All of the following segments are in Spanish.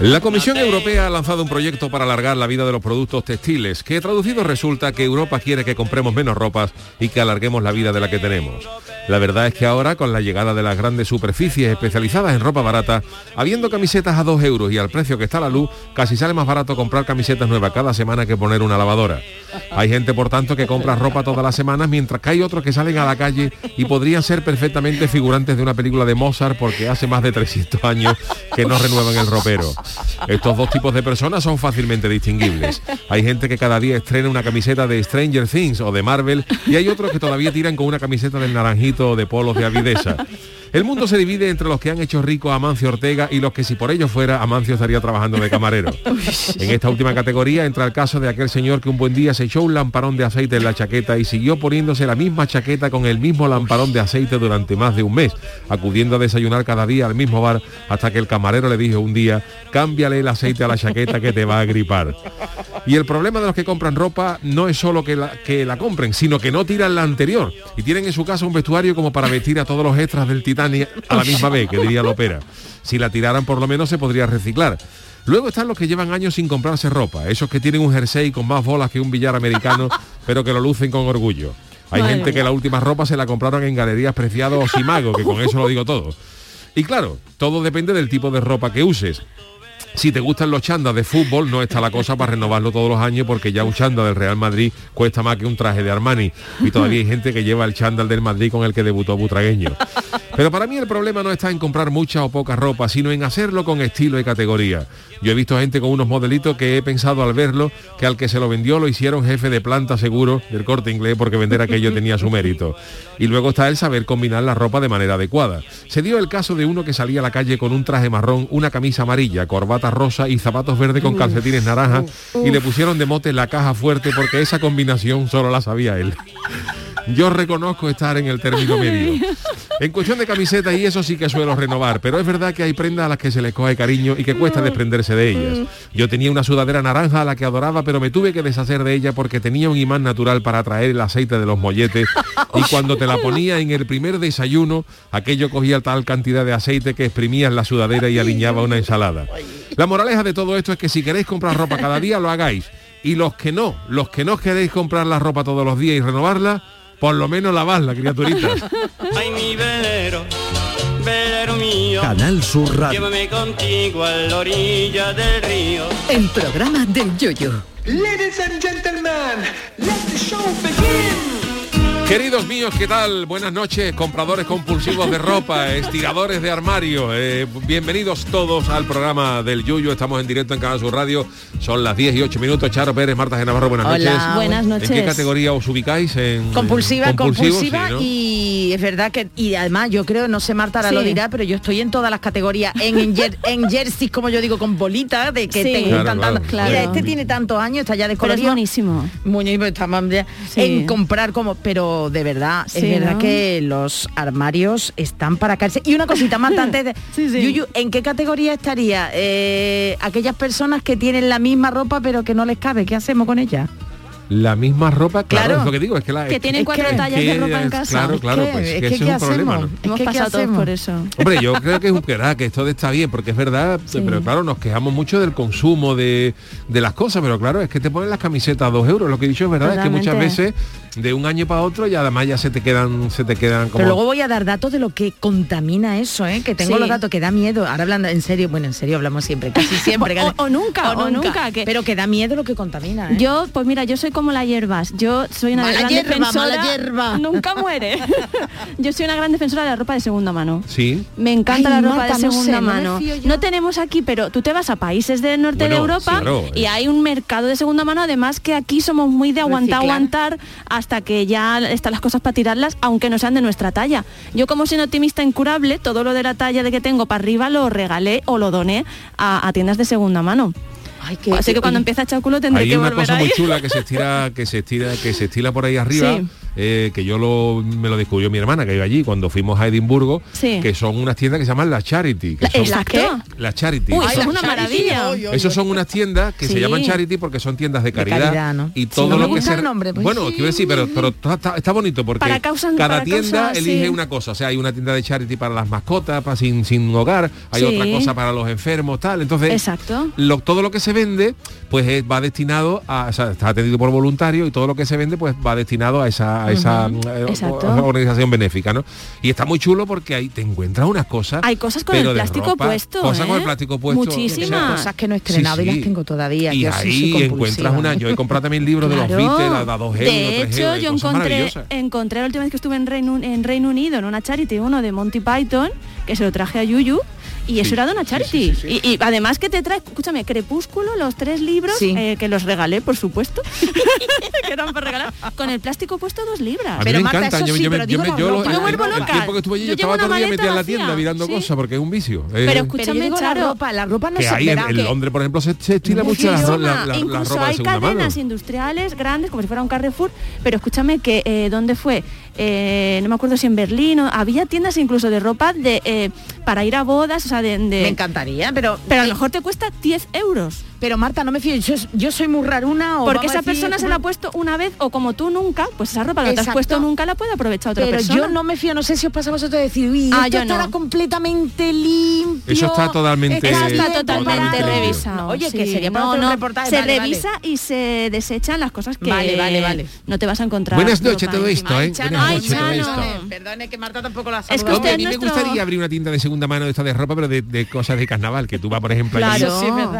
La Comisión Europea ha lanzado un proyecto para alargar la vida de los productos textiles, que traducido resulta que Europa quiere que compremos menos ropas y que alarguemos la vida de la que tenemos. La verdad es que ahora, con la llegada de las grandes superficies especializadas en ropa barata, habiendo camisetas a 2 euros y al precio que está la luz, casi sale más barato comprar camisetas nuevas cada semana que poner una lavadora. Hay gente, por tanto, que compra ropa todas las semanas, mientras que hay otros que salen a la calle y podrían ser perfectamente figurantes de una película de Mozart porque hace más de 300 años que no renuevan el ropero. Estos dos tipos de personas son fácilmente distinguibles. Hay gente que cada día estrena una camiseta de Stranger Things o de Marvel y hay otros que todavía tiran con una camiseta del naranjito o de polos de Avidesa. El mundo se divide entre los que han hecho rico a Amancio Ortega y los que si por ello fuera, Amancio estaría trabajando de camarero. En esta última categoría entra el caso de aquel señor que un buen día se echó un lamparón de aceite en la chaqueta y siguió poniéndose la misma chaqueta con el mismo lamparón de aceite durante más de un mes, acudiendo a desayunar cada día al mismo bar hasta que el camarero le dijo un día, cámbiale el aceite a la chaqueta que te va a gripar. Y el problema de los que compran ropa no es solo que la, que la compren, sino que no tiran la anterior y tienen en su casa un vestuario como para vestir a todos los extras del A la misma vez, que diría Lopera. Si la tiraran por lo menos se podría reciclar. Luego están los que llevan años sin comprarse ropa, esos que tienen un jersey con más bolas que un billar americano, pero que lo lucen con orgullo. Hay Madre gente que la última ropa se la compraron en galerías preciados o Simago, que con eso lo digo todo. Y claro, todo depende del tipo de ropa que uses. Si te gustan los chandas de fútbol, no está la cosa para renovarlo todos los años porque ya un chándal del Real Madrid cuesta más que un traje de Armani. Y todavía hay gente que lleva el chándal del Madrid con el que debutó Butragueño. Pero para mí el problema no está en comprar mucha o poca ropa, sino en hacerlo con estilo y categoría. Yo he visto gente con unos modelitos que he pensado al verlo que al que se lo vendió lo hicieron jefe de planta seguro del corte inglés porque vender aquello tenía su mérito. Y luego está el saber combinar la ropa de manera adecuada. Se dio el caso de uno que salía a la calle con un traje marrón, una camisa amarilla, corbata rosa y zapatos verdes con calcetines naranjas y le pusieron de mote la caja fuerte porque esa combinación solo la sabía él. Yo reconozco estar en el término medio. En cuestión de camisetas y eso sí que suelo renovar, pero es verdad que hay prendas a las que se les coge cariño y que cuesta desprenderse de ellas. Yo tenía una sudadera naranja a la que adoraba, pero me tuve que deshacer de ella porque tenía un imán natural para atraer el aceite de los molletes y cuando te la ponía en el primer desayuno, aquello cogía tal cantidad de aceite que exprimías la sudadera y aliñaba una ensalada. La moraleja de todo esto es que si queréis comprar ropa cada día, lo hagáis. Y los que no, los que no queréis comprar la ropa todos los días y renovarla, por lo menos lavadla, criaturitas. Ay, mi velero, velero mío. Canal Sur Radio. Llévame contigo a la orilla del río. El programa del Yoyo. Ladies and gentlemen, let the show begin. Queridos míos, ¿qué tal? Buenas noches, compradores compulsivos de ropa, estiradores de armario. Eh, bienvenidos todos al programa del Yuyo. Estamos en directo en Canal Sur Radio. Son las 10 y 8 minutos. Charo Pérez, Marta Genavarro, buenas Hola, noches. buenas noches. ¿En qué categoría os ubicáis? En, Compulsiva, compulsiva sí, ¿no? y es verdad que y además yo creo, no sé Marta ahora Sí. lo dirá, pero yo estoy en todas las categorías, en, en, jer- en jerseys, como yo digo, con bolitas, de que Sí. te Claro, claro. tanto. Claro. Mira, este tiene tantos años, está ya Pero es descolorido. buenísimo. Muñoz, estamos ya Sí. en comprar como, pero de verdad, Sí, es verdad ¿no? que los armarios están para caerse. Y una cosita más antes de Sí, sí. Yuyu, ¿en qué categoría estaría? Eh, aquellas personas que tienen la misma ropa pero que no les cabe, ¿qué hacemos con ellas? La misma ropa, claro, Claro. es lo que digo, es que la Que es tienen es cuatro que- tallas de que ropa en es- casa. Claro, claro, pues es que que ese ¿qué es un problema. Es Hemos que, ¿qué pasado todos por eso. Hombre, yo creo que es verdad que esto está bien, porque es verdad, pero claro, nos quejamos mucho del consumo de, de las cosas, pero claro, es que te ponen las camisetas a dos euros. Lo que he dicho es verdad, es que muchas veces de un año para otro y además ya se te quedan, se te quedan como. Pero luego voy a dar datos de lo que contamina eso, ¿eh? que tengo Sí. los datos que da miedo. Ahora hablando en serio, bueno, en serio hablamos siempre, casi siempre. O- o nunca, o nunca, que- Pero que da miedo lo que contamina. ¿eh? Yo, pues mira, yo soy como la hierbas. Yo soy una Mala gran hierba, defensora. mala hierba. Nunca muere. Yo soy una gran defensora de la ropa de segunda mano. Sí. Me encanta Ay, la ropa Marta, de segunda no mano. no tenemos aquí, pero tú te vas a países del norte Bueno, de Europa sí, claro, y eh. hay un mercado de segunda mano, además que aquí somos muy de aguantar, Reciclar. aguantar hasta que ya están las cosas para tirarlas, aunque no sean de nuestra talla. Yo como soy un optimista incurable, todo lo de la talla de que tengo para arriba lo regalé o lo doné a, a tiendas de segunda mano. Ay, que, Así que cuando empieza a echar culo tendré Hay que una volver cosa ahí. muy chula que se estira, que se estira, que se estila por ahí arriba, Sí. eh, que yo lo, me lo descubrió mi hermana que iba allí cuando fuimos a Edimburgo, Sí. que son unas tiendas que se llaman la Charity. Que La- son, Exacto. la Charity. Uy, Son- eso es una maravilla. Esos son unas tiendas que se llaman charity porque son tiendas de caridad, caridad, ¿no? y todo no me lo que se el nombre, pues bueno sí. quiero decir pero, pero está, bonito porque Para cada para tienda elige sí. una cosa o sea hay una tienda de charity para las mascotas para sin, sin hogar hay Sí. otra cosa para los enfermos tal entonces Exacto. lo- todo lo que se vende pues es- va destinado a o sea, está atendido por voluntario y todo lo que se vende pues va destinado a esa a esa eh, Exacto. o- organización benéfica no y está muy chulo porque ahí te encuentras unas cosas Hay cosas con pero el de plástico ropa, puesto, cosas con ¿eh? el plástico puesto Muchísimas. o sea, cosas que no he estrenado y las tengo todavía, y yo soy ahí encuentras una yo he comprado también libros de los. Beatles a, a dos euros de hecho, euros, yo encontré, encontré la última vez que estuve en Reino, en Reino Unido en una charity, uno de Monty Python, que se lo traje a Yuyu. Y eso era sí, charity. sí, sí, Y, y además que te trae, escúchame, Crepúsculo, los tres libros, Sí. eh, que los regalé, por supuesto, que eran para regalar, con el plástico puesto dos libras. A mí Pero me Marta, encanta, eso yo, sí, yo pero yo digo yo el, Yo vuelvo el loca. tiempo que estuve allí Yo yo estaba todo el día metida en la tienda mirando sí. cosas porque es un vicio. Eh, Pero escúchame, la ropa, la ropa no que se hay en, en Londres, por ejemplo, se, se estila mucho la, la, la- la Incluso ropa hay cadenas mano. industriales grandes, como si fuera un Carrefour, pero escúchame que eh, ¿dónde fue? Eh, no me acuerdo si en Berlín, o- había tiendas incluso de ropa de eh, para ir a bodas, o sea, de... de- Me encantaría, pero... pero a lo mejor te cuesta 10 euros. Pero Marta, no me fío, yo, yo soy muy raruna o Porque esa decir, persona se la ha puesto una vez o como tú nunca, pues esa ropa que no te has puesto nunca la puede aprovechar otra Pero persona. yo no me fío, no sé si os pasa a vosotros de decir, uy, Ah, esto yo estará no. completamente limpio. Eso está totalmente- Eso está totalmente totalmente revisado. No, oye, que sería para no, hacer un reportaje. Se vale, vale. revisa y se desechan las cosas que Vale, vale, vale. no te vas a encontrar. Buenas noches todo esto, ¿eh? Chano, Buenas noches todo esto. Perdone, que Marta tampoco la Es que usted a mí me gustaría abrir una tienda de segunda mano de esta de ropa, pero de, de cosas de carnaval, que tú vas, por ejemplo,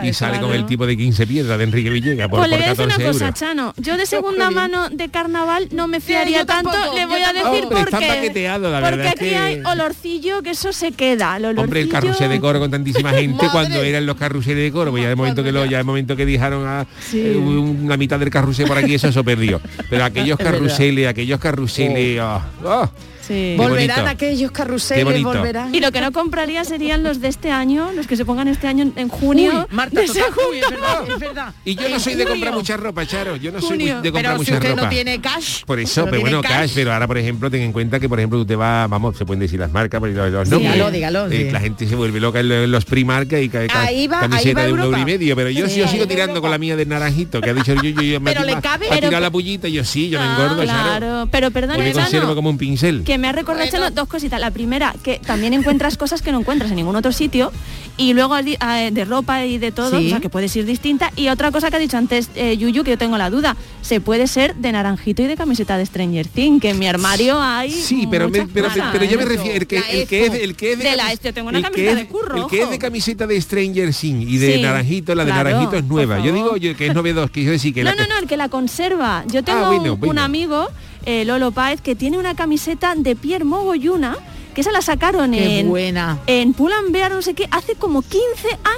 y sale con el tipo de 15 piedras de Enrique Villegas por, Pues le por voy a decir 14 una cosa, euros. Chano. Yo de segunda mano de carnaval no me fiaría tanto. le voy a decir Hombre, por está qué. paqueteado, la Porque verdad es aquí que- hay olorcillo que eso se queda. El olorcillo. Hombre, el carrusel de coro con tantísima gente cuando eran los carruseles de coro, pues ya de momento que lo, ya de momento que dejaron a eh, una mitad del carrusel por aquí, eso se perdió. Pero aquellos carruseles, aquellos carruseles, ah, ah, Sí. Volverán aquellos carruseles, volverán. Y lo que no compraría serían los de este año, los que se pongan este año en- junio. Uy, Marta, de total, uy, es verdad, mano. es verdad. Y yo no soy de comprar mucha ropa, Charo. Yo no soy de comprar Pero si mucha usted ropa. no tiene cash. Por eso, no pero bueno, cash. pero ahora por ejemplo ten en cuenta que por ejemplo tú te vas, vamos, se pueden decir las marcas, pero los, los nombres. Dígalo, dígalo, Eh, sí. La gente se vuelve loca en lo- en los Primark y ca- ca- Ahí va- ahí camiseta va de un euro y medio, pero yo, Sí, yo ahí sigo tirando Europa. con la mía de naranjito, que ha dicho yo, yo, yo me ha Pero le tirado- cabe, la pullita y yo sí, yo me Ah, engordo, claro, pero perdona, Yo me conservo como un pincel. que me ha recordado Chano, dos cositas. La primera, que también encuentras cosas que no encuentras en ningún otro sitio. Y luego de ropa y de todo, Sí. o sea, que puedes ir distinta. Y otra cosa que ha dicho antes eh, Yuyu, que yo tengo la duda, se puede ser de naranjito y de camiseta de Stranger Things, que en mi armario hay Sí, pero, me- pero, cosas, pero yo me refiero el que, el que es el que es De la este, tengo una que camiseta es- de curro, el que es de camiseta de Stranger Things y de Sí, naranjito, la de claro, naranjito es nueva. Yo digo yo, que es novedoso, quiero decir que No, la no, que- no, el que la conserva. Yo tengo Ah, bueno, un, bueno. un amigo, eh, Lolo Páez, que tiene una camiseta de Pierre Mogoyuna, que esa la sacaron Qué en, buena. en Pull&Bear, no sé qué, hace como 15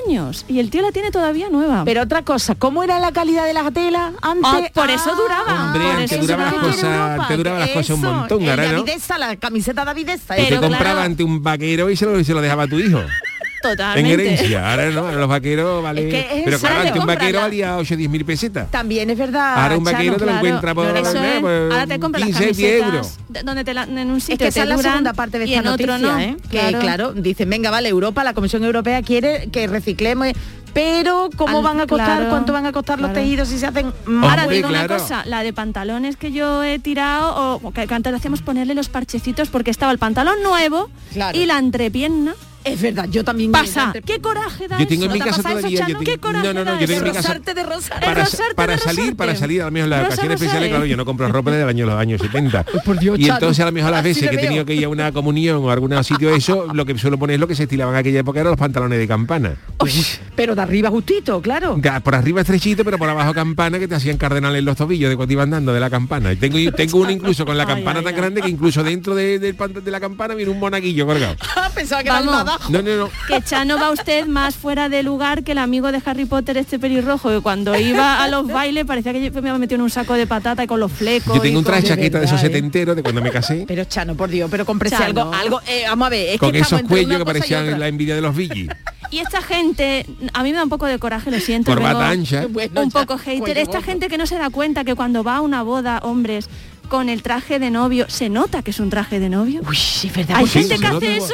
años. Y el tío la tiene todavía nueva. Pero otra cosa, ¿cómo era la calidad de la tela antes? Ah, por eso duraba. Hombre, por antes eso duraban las duraba. cosas- antes duraban las cosas un Eso, montón, el ahora no. Davidesa, la camiseta Davidesa. Usted Pero compraba claro. ante un vaquero y se lo, y se lo dejaba a tu hijo. En Totalmente. herencia. Ahora no, ahora los vaqueros vale. Es que es pero claro, antes un vaquero valía 8 o 10 mil pesetas. También es verdad. Ahora un vaquero Chano. te lo Claro, encuentra por, eso eh, es. pues, Ahora te compras las 15, 10 euros. donde te la, en un sitio Es que esa es la segunda parte de esta en otro noticia, no. ¿eh? Que claro, dicen, venga, vale, Europa, la Comisión Europea quiere que reciclemos, pero ¿cómo Al- van a costar, claro, cuánto van a costar los tejidos si se hacen Ahora Hombre, digo una cosa, la de pantalones que yo he tirado, o que, antes le hacíamos ponerle los parchecitos porque estaba el pantalón nuevo Claro. y la entrepierna. Es verdad, yo también Pasa, qué coraje da Yo tengo eso. en mi ¿No te ha casa todavía. Yo ¿Qué tengo- coraje no, no, no, da yo tengo en mi casa. De rosar. Para, Rosarte para de salir, rosarte. para salir, a lo mejor las ocasiones especiales, claro, yo no compro ropa desde el año, los años 70. por Dios, y Chano, entonces a lo mejor las veces que he tenido que ir a una comunión o a algún sitio de eso, lo que suelo poner es lo que se estilaban en aquella época eran los pantalones de campana. Uy, Pero de arriba justito, claro. Por arriba estrechito, pero por abajo campana que te hacían cardenal en los tobillos de cuando ibas andando de la campana. Y tengo, tengo uno incluso con la campana ay, tan ay. grande que incluso dentro de, del pan- de la campana viene un monaguillo colgado. Pensaba que Vamos. Abajo. No, no, no. Que Chano va usted más fuera de lugar que el amigo de Harry Potter, este pelirrojo, que cuando iba a los bailes parecía que yo me había metido en un saco de patata y con los flecos. Yo tengo y un traje chaqueta de esos verdad, ¿eh? setenteros de cuando me casé. Pero Chano, por Dios, pero Chano. algo, algo, eh, vamos a ver, es Con que esos cuellos que parecían la envidia de los Viggy. Y esta gente, a mí me da un poco de coraje, lo siento. Corbata ancha. Bueno, un poco hater. Esta gente que no se da cuenta que cuando va a una boda, hombres, con el traje de novio, se nota que es un traje de novio. Uy, sí, es verdad. Hay sí, gente que hace igual.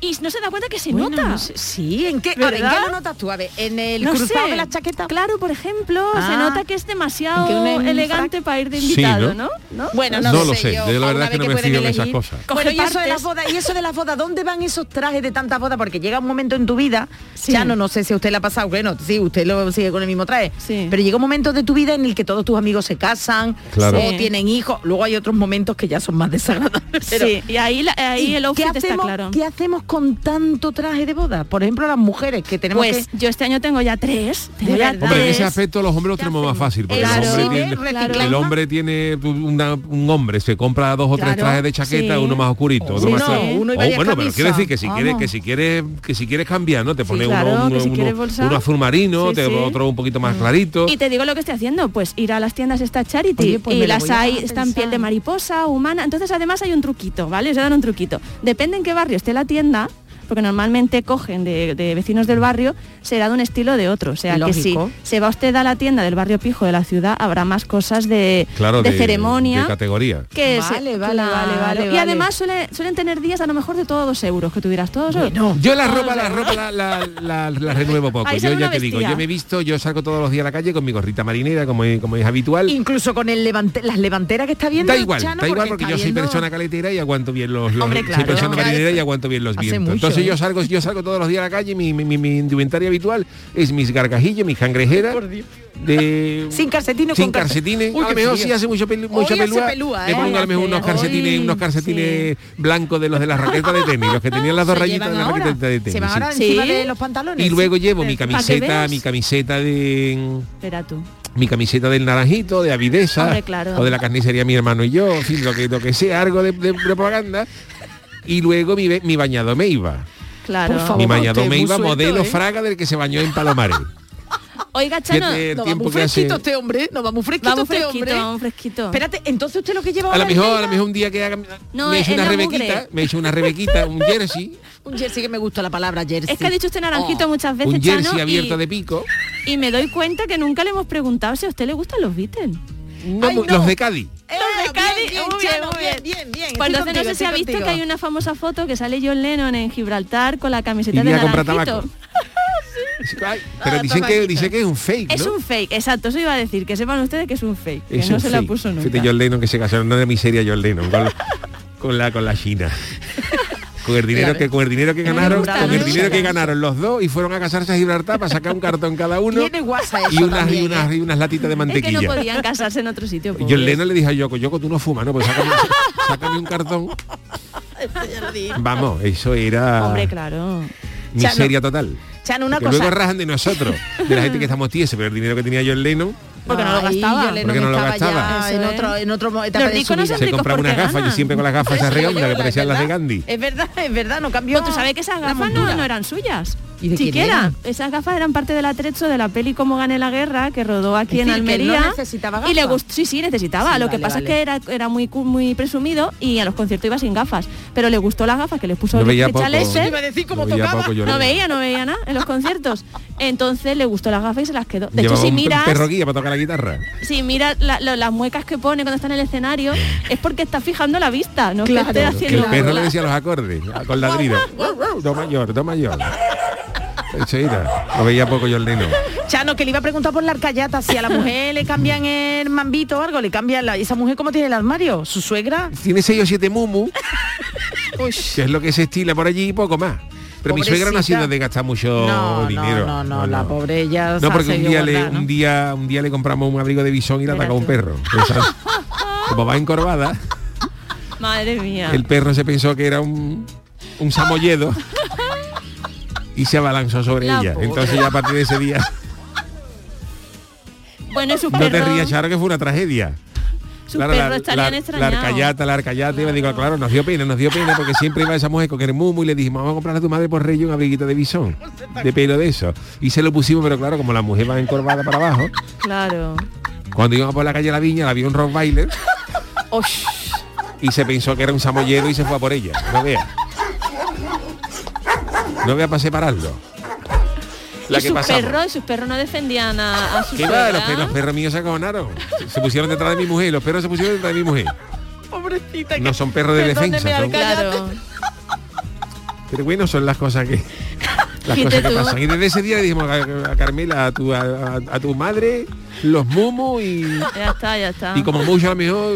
Y no se da cuenta que se Bueno, nota. no sé, sí, ¿en qué, a ver, ¿en qué lo notas tú? A ver, en el No cruzado sé. de la chaqueta. Claro, por ejemplo, Ah. se nota que es demasiado en- elegante frac- para ir de Sí, invitado, ¿no? ¿no? ¿No? Bueno, no, No lo sé, yo, yo la verdad es que no me pueden fío en esas elegir. cosas. Coge Bueno, y eso de las partes. bodas, y eso de las bodas, ¿dónde van esos trajes de tantas bodas? Porque llega un momento en tu vida, Sí. ya no, no sé si a usted le ha pasado, bueno, sí, usted lo sigue con el mismo traje, Sí. pero llega un momento de tu vida en el que todos tus amigos se casan Claro. o Sí. tienen hijos, luego hay otros momentos que ya son más desagradables. Sí, y ahí, la- ahí ¿Y el outfit está claro. ¿Qué hacemos con tanto traje de boda? Por ejemplo, las mujeres que tenemos Pues que... yo este año tengo ya tres. Tengo ya. Hombre, en ese aspecto los hombres lo tenemos más fácil, porque Claro, el, hombre sí, tiene, ¿ves? el Reciclamos. hombre tiene una- un hombre, se compra dos o tres trajes de chaqueta, sí. uno más oscurito, otro Sí, más no, claro. uno y O, varias bueno, pero quiere decir que si quieres, que si quieres, que si quieres cambiar, ¿no? Te pone uno, claro, uno, si azul marino, Sí, te- sí. otro un poquito más clarito. Y te digo lo que estoy haciendo, pues ir a las tiendas esta Charity Oye, pues y las hay, están piel de mariposa, humana. Entonces además hay un truquito, ¿vale? Os voy a dar un truquito. Depende en qué barrio esté la tienda, porque normalmente cogen de, de vecinos del barrio, será de un estilo o de otro. O sea que si Lógico. se va usted a la tienda del barrio pijo de la ciudad, habrá más cosas de, claro, de de, ceremonia. de categoría. que Vale, se- vale, claro. vale, vale, Y además suele- suelen tener días a lo mejor de todos dos euros, que tú dirás, todos euros. Yo la ropa, la euros. ropa la, la- la- la renuevo poco. Ahí Yo ya te digo, yo me he visto, yo salgo todos los días a la calle con mi gorrita marinera, como, es- como es habitual. Incluso con el levante, las levanteras que está viendo Da igual, Chano, da igual porque yo soy viendo- persona caletera y aguanto bien los, los Hombre, soy claro. persona marinera y aguanto bien los vientos. Entonces yo salgo, yo salgo todos los días a la calle, mi, mi, mi- mi indumentaria habitual es mis gargajillos, mis cangrejeras. De, Sin calcetines sin con calcetines. Uy, a lo mejor sí hace mucho pelu- mucha pelúa. pelúa, Le ¿eh? pongo a lo mejor unos Hoy, calcetines, unos calcetines blancos de los de las raquetas de tenis, los que tenían las dos Se rayitas de la ahora, raqueta de tenis. Se van ahora Sí. encima de los pantalones. Y luego llevo mi camiseta, mi camiseta de Espera tú. mi camiseta del naranjito, de avideza, Hombre, claro. o de la carnicería mi hermano y yo, en fin, lo que, lo que sea, algo de, de propaganda. Y luego mi, mi bañado me iba. Claro. Por favor. Mi bañado me iba suelto, modelo ¿eh? fraga del que se bañó en Palomares. Oiga, Chano, el No, va tiempo muy que hace. fresquito este hombre, no va muy fresquito vamos este fresquito, hombre. vamos fresquito. Espérate, entonces usted lo que lleva A lo mejor, a lo mejor un día que haga, No, me hecho una rebequita, mugre. me he hecho una rebequita, un jersey, un jersey que me gusta la palabra jersey. Es que ha dicho usted naranjito muchas veces, un jersey Chano, abierto y, de pico. y me doy cuenta que nunca le hemos preguntado si a usted le gustan los Beatles. No, Ay, mu- no. Los de Cádiz. Eh, Los de Cádiz, bien, muy bien, Chano, muy bien, bien. bien. Pues no sé si ha visto contigo. que hay una famosa foto que sale John Lennon en Gibraltar con la camiseta Y de naranjito. Ay, pero Ah, dicen que, tabaquito. dice que es un fake, Es ¿no? un fake, exacto, eso iba a decir, que sepan ustedes que es un fake, que no se la puso nunca. Fíjate John Lennon que se casó, no de miseria John Lennon, con, con la con la China. Con el dinero Claro. que con el dinero que ganaron, con el dinero que ganaron los dos y fueron a casarse a Gibraltar para sacar un cartón cada uno y unas y unas ¿eh? y unas latitas de Es que no mantequilla. podían casarse en otro sitio. John pobres. Lennon le dijo a Yoko, Yoko, tú no fumas, ¿no? Pues sácame, sácame un cartón. Vamos, eso era Hombre, claro. miseria total. Chano, una que cosa. luego rajan de nosotros, de la gente que estamos tiesos, pero el dinero que tenía John Lennon Porque no lo gastaba. Porque no lo estaba gastaba. ya en otro, en otro etapa Los de ricos su no vida. se compraba unas gafas, yo siempre con las gafas esas redondas que Es parecían las de verdad, Gandhi. Es verdad, es verdad, no cambió. Pero tú sabes que esas gafas no, no eran suyas. ¿Y de? Esas gafas eran parte del atrecho de la peli Cómo gané la guerra, que rodó aquí Es en decir, que él no Almería. necesitaba Y le gustó, sí, sí, necesitaba. Sí, Lo que pasa vale. es que era, era muy, muy presumido y a los conciertos iba sin gafas. Pero le gustó las gafas que le puso No el veía poco. Iba a decir cómo No veía tocaba. poco John No veía, no veía nada en los conciertos. Entonces le gustó las gafas y se las quedó. De hecho, si miras, perro guía para tocar la guitarra. si miras la- lo- las muecas que pone cuando está en el escenario, es porque está fijando la vista, no es Claro, que esté Que haciendo el perro le decía los acordes, con ladrido. Do mayor, do mayor. Era. Lo veía poco John Lennon. Chano, que le iba a preguntar por la arcayata, si a la mujer le cambian el mambito o algo, le cambian la... ¿Esa mujer cómo tiene el armario? ¿Su suegra? Tiene seis o siete mumu, que es lo que se estila por allí y poco más. Pero mi suegra no ha sido de gastar mucho dinero. No, no, no, la pobre ella No, porque un día, le, un, día, un día le compramos un abrigo de bisón y le Mira atacó un perro. Esa- como va encorvada, Madre mía. el perro se pensó que era un, un samoyedo. y se abalanzó sobre La ella. pobre. Entonces ya a partir de ese día Bueno, y sus no te rías, Charo, que fue una tragedia. sus Claro, perros la, la, la arcayata, la arcayata, y me digo, claro, nos dio pena, nos dio pena, porque siempre iba esa mujer con el mumu y le dijimos, vamos a comprarle a tu madre por rey un abriguito de bisón, de pelo de eso. Y se lo pusimos, pero claro, como la mujer va encorvada para abajo, Claro. cuando íbamos por la calle La Viña, la vio un Rottweiler Osh. y se pensó que era un samoyedo y se fue a por ella. No vea. No vea para separarlo. La y que sus pasamos. perros, y sus perros no defendían a, a su Que va, los, los perros míos se acojonaron. Se- pusieron detrás de mi mujer, los perros se pusieron detrás de mi mujer. Pobrecita. No son perros de defensa, son-. Claro. Pero bueno, son las cosas que las cosas que tú. pasan. Y desde ese día le dijimos a, a Carmela, a tu, a, tu madre, los mumos y, Ya está, ya está. y como mucho a lo mejor.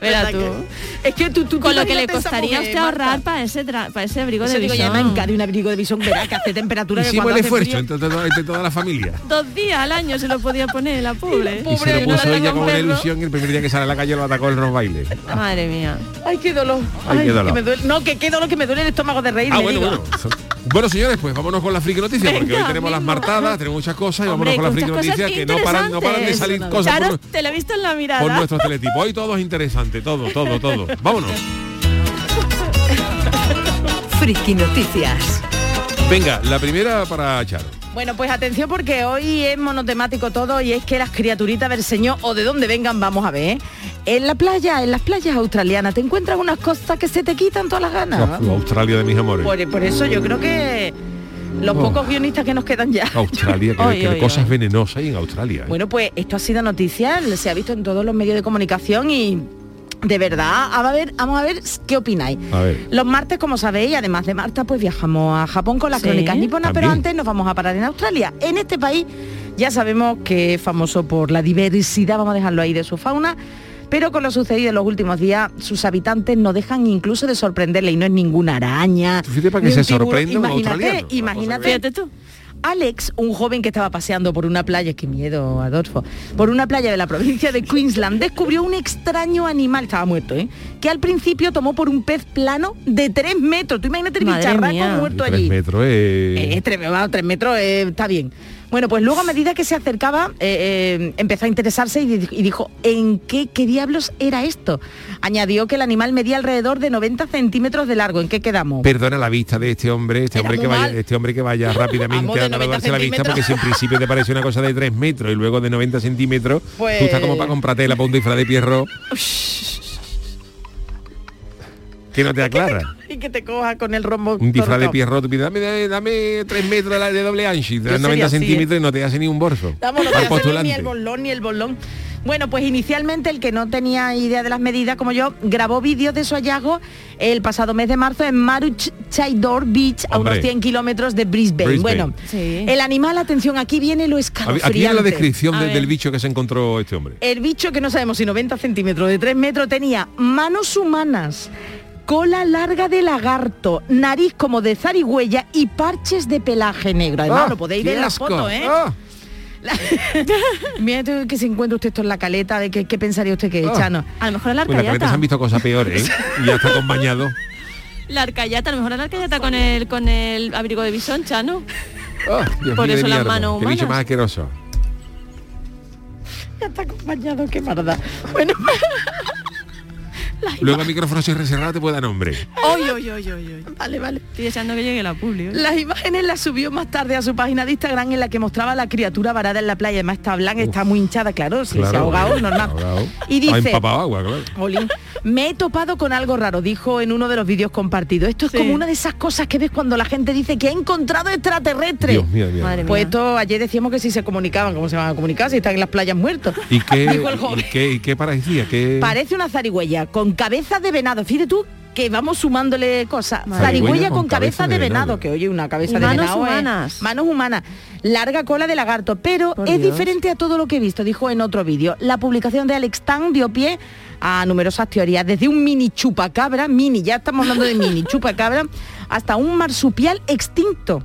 Verdad tú. Es que tú, tú Con lo que le costaría a mujer, usted ahorrar para ese, para ese abrigo Eso de digo, ya visón. me encare un abrigo de visón, verá que hace temperatura que Hicimos cuando el esfuerzo entre, toda- entre toda la familia. Dos días al año se lo podía poner, la pobre. Y se Pobre, lo puso la ella con una ilusión y el primer día que sale a la calle lo atacó el baile. Madre mía. Ay, qué dolor. Ay, qué que dolor. me duele- No, que qué dolor que me duele el estómago de reír. Ah, me bueno, digo. bueno. Bueno, señores, pues vámonos con la friki noticia, porque hoy tenemos las martadas, tenemos muchas cosas y Hombre, vámonos con la friki noticia que no paran, no paran de salir cosas Charo, por, te lo he visto en la mirada. por nuestros teletipos. Hoy todo es interesante, todo, todo, todo. Vámonos. Friki Noticias. Venga, la primera para Charo. Bueno, pues atención porque hoy es monotemático todo y es que las criaturitas del Señor o de donde vengan, vamos a ver. En la playa, en las playas australianas, te encuentras unas cosas que se te quitan todas las ganas. Australia de mis amores. Por, por eso yo creo que los Oh. pocos guionistas que nos quedan ya. Australia, que, cosas venenosas hay en Australia. ¿eh? Bueno, pues esto ha sido noticia, se ha visto en todos los medios de comunicación y de verdad, a ver, vamos a ver qué opináis. A ver. Los martes, como sabéis, además de Marta, pues viajamos a Japón con las Sí. crónicas niponas, pero antes nos vamos a parar en Australia. En este país ya sabemos que es famoso por la diversidad, vamos a dejarlo ahí, de su fauna. Pero con lo sucedido en los últimos días, sus habitantes no dejan incluso de sorprenderle y no es ninguna araña. Fíjate para que se sorprenda Imagínate, imagínate. Fíjate tú. Alex, un joven que estaba paseando por una playa, qué miedo, Adolfo, por una playa de la provincia de Queensland, descubrió un extraño animal, estaba muerto, ¿eh? que al principio tomó por un pez plano de tres metros. Tú imagínate el bicharraco muerto Tres allí. metros, eh. Eh, tres, bueno, tres metros eh, está bien. Bueno, pues luego a medida que se acercaba, eh, eh, empezó a interesarse y, di- y dijo, ¿en qué, qué diablos era esto? Añadió que el animal medía alrededor de 90 centímetros de largo. ¿En qué quedamos? Perdona la vista de este hombre, este Era hombre que vaya, mal. este hombre que vaya rápidamente a 90 graduarse la vista, porque si en principio te parece una cosa de 3 metros y luego de 90 centímetros, Pues- tú estás como para comprarte la para un disfraz de pierro. Que no te aclara. y que te coja con el rombo. Un disfraz de cortado. pierro, tú pides, dame, dame, dame 3 metros de, la- de doble sería 90 así, centímetros y no te hace ni un bolso. Vamos, no te Al hace ni el bolón ni el bolón. Bueno, pues inicialmente el que no tenía idea de las medidas como yo, grabó vídeos de su hallazgo el pasado mes de marzo en Maroochydore Beach, a Hombre. unos 100 kilómetros de Brisbane. Brisbane. Bueno, Sí. el animal, atención, aquí viene lo escalofriante. Aquí viene la descripción de- del bicho que se encontró este hombre. El bicho que no sabemos si 90 centímetros de 3 metros tenía manos humanas, cola larga de lagarto, nariz como de zarigüeya y parches de pelaje negro. Además, Ah, lo podéis qué ver en la asco. foto, ¿eh? Ah, Mira tú que se encuentra usted esto en la caleta, de qué, qué pensaría usted que es, Ah. Chano. A lo mejor la pues la caleta se arcayata. han visto cosas peores, ¿eh? Y ya está acompañado. La arcayata, a lo mejor la arcayata con el con el abrigo de bisón, Chano. Ah, Dios Por eso las manos bicho humanas. más asqueroso. Ya está acompañado, qué maldad. Bueno, Luego el micrófono se reserrado te puede dar nombre. Oy, oy, oy, oy, oy. vale, vale. Estoy deseando que llegue la publi. hoy. Las imágenes las subió más tarde a su página de Instagram en la que mostraba a la criatura varada en la playa. Además está blanca, está muy hinchada, claro, si se ha Claro, ahogado, eh, normal. ahogado. Y dice, empapado agua, claro. Me he topado con algo raro, dijo en uno de los vídeos compartidos. Esto es Sí. como una de esas cosas que ves cuando la gente dice que ha encontrado extraterrestres. Dios mío, mierda. Madre mía. Pues esto ayer decíamos que si se comunicaban, ¿cómo se van a comunicar si están en las playas muertos? ¿Y qué, y qué, y qué parecía? ¿Qué... Parece una zarigüeya con cabeza de venado. Fíjate tú que vamos sumándole cosas. Zarigüeya con, cabeza, de, venado. que oye, una cabeza Y de manos venado. es- humanas. manos humanas. Larga cola de lagarto, pero Por es Dios. diferente a todo lo que he visto, dijo en otro vídeo. La publicación de Alex Tang dio pie a numerosas teorías, desde un mini chupacabra, mini, ya estamos hablando de mini chupacabra, hasta un marsupial extinto.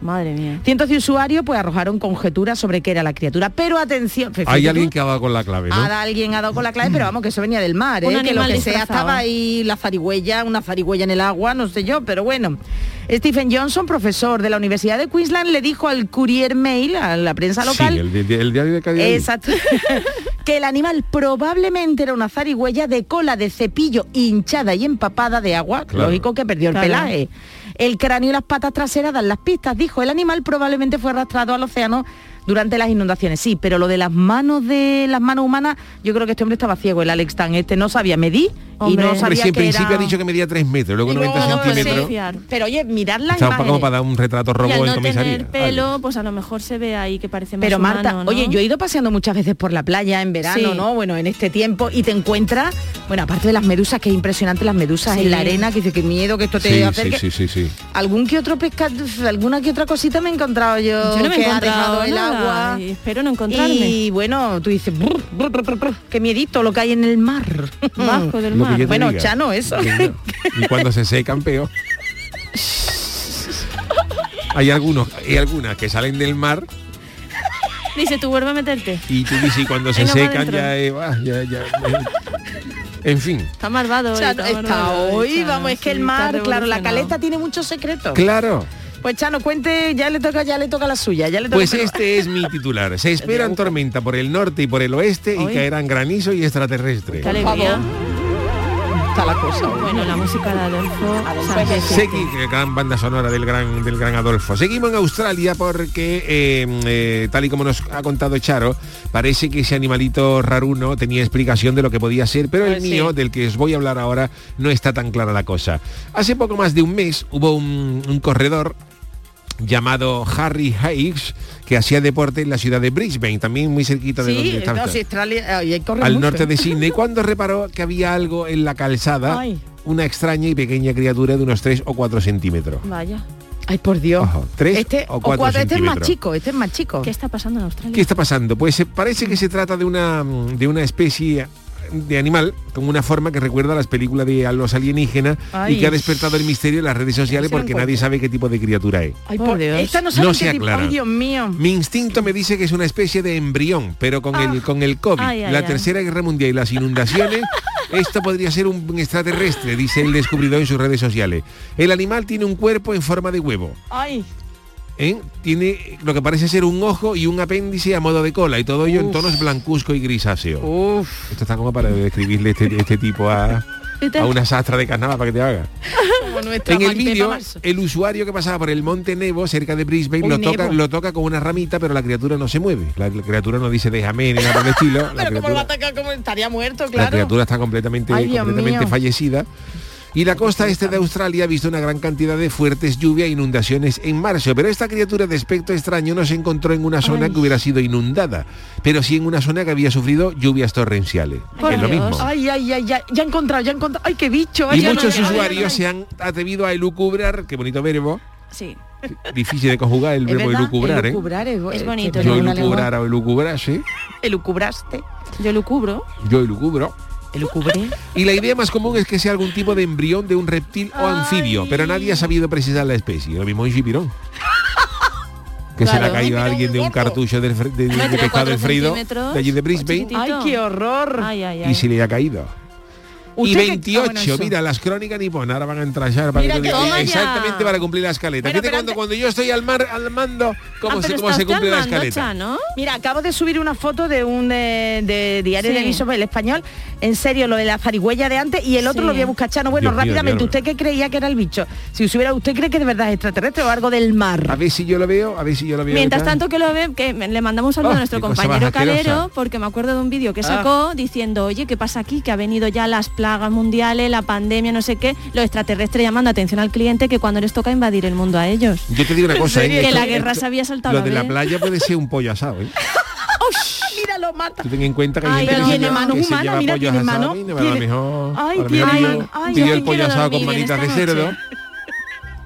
Madre mía. Cientos de usuarios pues arrojaron conjeturas sobre qué era la criatura, pero atención, Hay tú, alguien que ha dado con la clave, ¿no? ha- alguien ha dado con la clave, pero vamos, que eso venía del mar, Un ¿eh? que lo animal que sea estaba ahí la zarigüeya, una zarigüeya en el agua, no sé yo, pero bueno. Stephen Johnson, profesor de la Universidad de Queensland, le dijo al Courier Mail, a la prensa local, Sí, el, di- el diario de Cádiz. Exacto. que el animal probablemente era una zarigüeya de cola de cepillo hinchada y empapada de agua. Claro. Lógico que perdió el Claro. pelaje. El cráneo y las patas traseras dan las pistas. Dijo, el animal probablemente fue arrastrado al océano durante las inundaciones. Sí, pero lo de las manos de las manos humanas, yo creo que este hombre estaba ciego, el Alex Tan. Este no sabía medir y no sabía Hombre, si en que principio era... ha dicho que medía 3 metros, luego Y luego 90 no puede centímetros. Pero oye, mirar Estaba imágenes. como para dar un retrato Y robo al en no comisaría. tener pelo, pues a lo mejor se ve ahí que parece más Pero humano, Marta, ¿no? oye, yo he ido paseando muchas veces por la playa en verano, Sí. ¿no? Bueno, en este tiempo y te encuentras, bueno, aparte de las medusas, que es impresionante las medusas Sí. en la arena, que dice que miedo que esto te Sí, sí, acerque. sí, sí, sí. Algún que otro pescado, alguna que otra cosita me he encontrado yo, Yo no me he que ha encontrado el agua. y espero no encontrarme. Y bueno, tú dices, brr, brr, brr, brr, brr, qué miedito lo que hay en el mar. Bajo del Lo que mar. Yo te Bueno, diga. Chano, eso. Y cuando se secan, peor. Hay algunos, hay algunas que salen del mar Dice, tú vuelve a meterte. y tú dices, y cuando se Venga, secan ya, eh, va, ya, ya. En fin, Está malvado. hoy, Chano, está malvado hoy, Chano, vamos, es que sí, el mar, claro, la caleta tiene muchos secretos. claro. Pues Chano, cuente, ya le toca, ya le toca la suya, ya le toca. Pues este es mi titular. Se esperan tormenta por el norte y por el oeste y caerán granizo y extraterrestre. Qué alegría. Está la cosa. hoy. Bueno, la música de Adolfo. Adolfo Sánchez. es Segui, que gran banda sonora del gran, del gran Adolfo. Seguimos en Australia porque, eh, eh, tal y como nos ha contado Charo, parece que ese animalito raruno tenía explicación de lo que podía ser, pero el Pues sí. mío, del que os voy a hablar ahora, no está tan clara la cosa. Hace poco más de un mes hubo un, un corredor llamado Harry Higgs que hacía deporte en la ciudad de Brisbane, también muy cerquita de Sí, donde está. no, Australia, corre al mucho. norte de Sydney, cuando reparó que había algo en la calzada, Ay. una extraña y pequeña criatura de unos 3 o 4 centímetros. Vaya. Ay, por Dios. Ojo, tres este, o cuatro Este es más centímetros. chico, este es más chico. ¿Qué está pasando en Australia? ¿Qué está pasando? Pues eh, parece que se trata de una, mm, de una especie de animal con una forma que recuerda a las películas de a los alienígenas Ay. y que ha despertado el misterio en las redes sociales porque nadie sabe qué tipo de criatura es. Ay, Por por Dios. Esta no sabe No qué se aclara. Ay, Dios mío. Mi instinto me dice que es una especie de embrión, pero con el con el COVID, Ay, ay, la ay. tercera guerra mundial y las inundaciones, esto podría ser un extraterrestre, dice el descubridor en sus redes sociales. El animal tiene un cuerpo en forma de huevo. Ay, ¿eh? Tiene lo que parece ser un ojo y un apéndice a modo de cola y todo ello en tonos blancuzco y grisáceo. uf. Esto está como para describirle este, este tipo a, a una sastra de carnaval para que te haga. En el vídeo, el usuario que pasaba por el monte Nebo, cerca de Brisbane, lo toca, lo toca con una ramita, pero la criatura no se mueve. La, la criatura no dice déjame ni nada por el estilo. La Pero como lo va a criatura, atacar como estaría muerto, la claro. criatura está completamente, Ay, completamente fallecida. Y la costa este de Australia ha visto una gran cantidad de fuertes lluvias e inundaciones en marzo, pero esta criatura de aspecto extraño no se encontró en una zona Ay. que hubiera sido inundada, pero sí en una zona que había sufrido lluvias torrenciales. Por es lo mismo. Ay, ay, ay, ya, ya he encontrado, ya he encontrado. Ay, qué bicho. Ay, Y muchos no- usuarios se han atrevido a elucubrar, qué bonito verbo, Sí. difícil de conjugar el verbo elucubrar, ¿eh? elucubrar es, Es que bonito, Yo una elucubrar lengua- o elucubrase, Elucubraste. Yo lo cubro. yo elucubro. Elucubré. Y la idea más común es que sea algún tipo de embrión de un reptil o anfibio, pero nadie ha sabido precisar la especie. Lo mismo un chipirón. Que se le ha caído a alguien de un cartucho de, pescado Alfredo centímetros, de allí de Brisbane. Ay, qué horror. Ay, ay, ay. y se le ha caído. Y Usted que- 28, ah, bueno, mira, las crónicas niponas ahora van a entrar ya para que que exactamente para cumplir la escaleta. Fíjate pero cuando, cuando yo estoy al mar al mando, cómo Ah, se pero cómo se cumple la escaleta. Cha, ¿no? Mira, acabo de subir una foto de un eh, de diario Sí. de Aviso El Español. En serio, lo de la zarigüeya de antes y el otro Sí. lo voy a buscar, Chano. Bueno, Dios rápidamente. ¿usted qué creía que era el bicho? Si hubiera, ¿usted cree que de verdad es extraterrestre o algo del A mar? ver si yo lo veo, a ver si yo lo veo. Mientras tanto que lo ve, que le mandamos saludo Oh, a nuestro compañero. Calero, porque me acuerdo de un vídeo que sacó diciendo, oye, ¿qué pasa aquí? Que ha venido ya las plagas mundiales, la pandemia, no sé qué, los extraterrestres llamando atención al cliente que cuando les toca invadir el mundo a ellos. Yo te digo una cosa, ¿eh? Que Esto- la guerra esto- se había saltado Lo de la playa puede ser un pollo asado, ¿eh? Mira, lo mata. Tú ten en cuenta que hay Ay, gente que se tiene manos humanas, mira, tiene manos, tiene- Ay, pidió- el pollo asado con manitas de cerdo.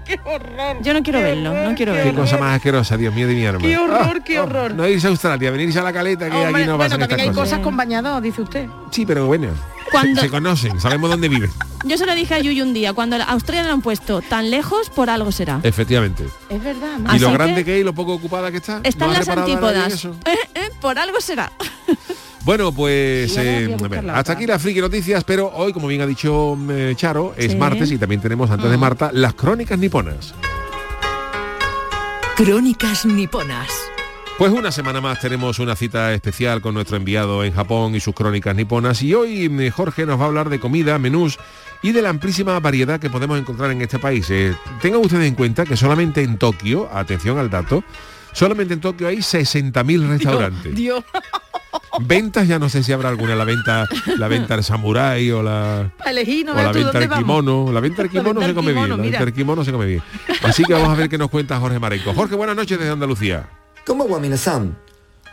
qué horror. Yo no quiero qué verlo, no quiero qué Qué verlo. horror, cosa más asquerosa, Dios mío de mi alma. Qué horror, qué horror. No irse a Australia, venirse a la caleta, que aquí no bueno, pasan también hay cosas cosas. con bañador, dice usted. Sí, pero bueno. Cuando- Se, se conocen, sabemos dónde viven. Yo se lo dije a Yuyu un día, cuando a Australia lo han puesto tan lejos, por algo será. Efectivamente. Es verdad, ¿no? Y Así lo que- grande que es y lo poco ocupada que está. Están ¿No ha las antípodas. Eh, eh, por algo será. Bueno, pues eh, a hasta aquí las friki noticias, pero hoy, como bien ha dicho eh, Charo, es Sí. martes y también tenemos antes de Marta las crónicas niponas. Crónicas niponas. Pues una semana más tenemos una cita especial con nuestro enviado en Japón y sus crónicas niponas y hoy eh, Jorge nos va a hablar de comida, menús y de la amplísima variedad que podemos encontrar en este país. Eh, tengan ustedes en cuenta que solamente en Tokio, atención al dato, solamente en Tokio hay 60.000 restaurantes. Dios, Ventas ya no sé si habrá alguna, la venta, la venta del samurái o la, o la venta del kimono. La venta del kimono se come bien. La venta del kimono se come bien. Así que vamos a ver qué nos cuenta Jorge Marenco. Jorge, buenas noches desde Andalucía. Como Wamina-san.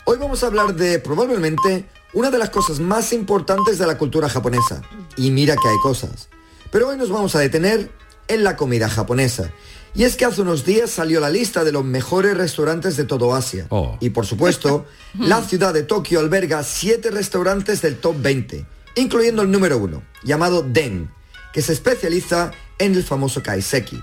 Hoy vamos a hablar de probablemente una de las cosas más importantes de la cultura japonesa. Y mira que hay cosas. Pero hoy nos vamos a detener en la comida japonesa. Y es que hace unos días salió la lista de los mejores restaurantes de todo Asia. Oh. Y por supuesto, la ciudad de Tokio alberga 7 restaurantes del top 20, incluyendo el número 1, llamado Den, que se especializa en el famoso kaiseki.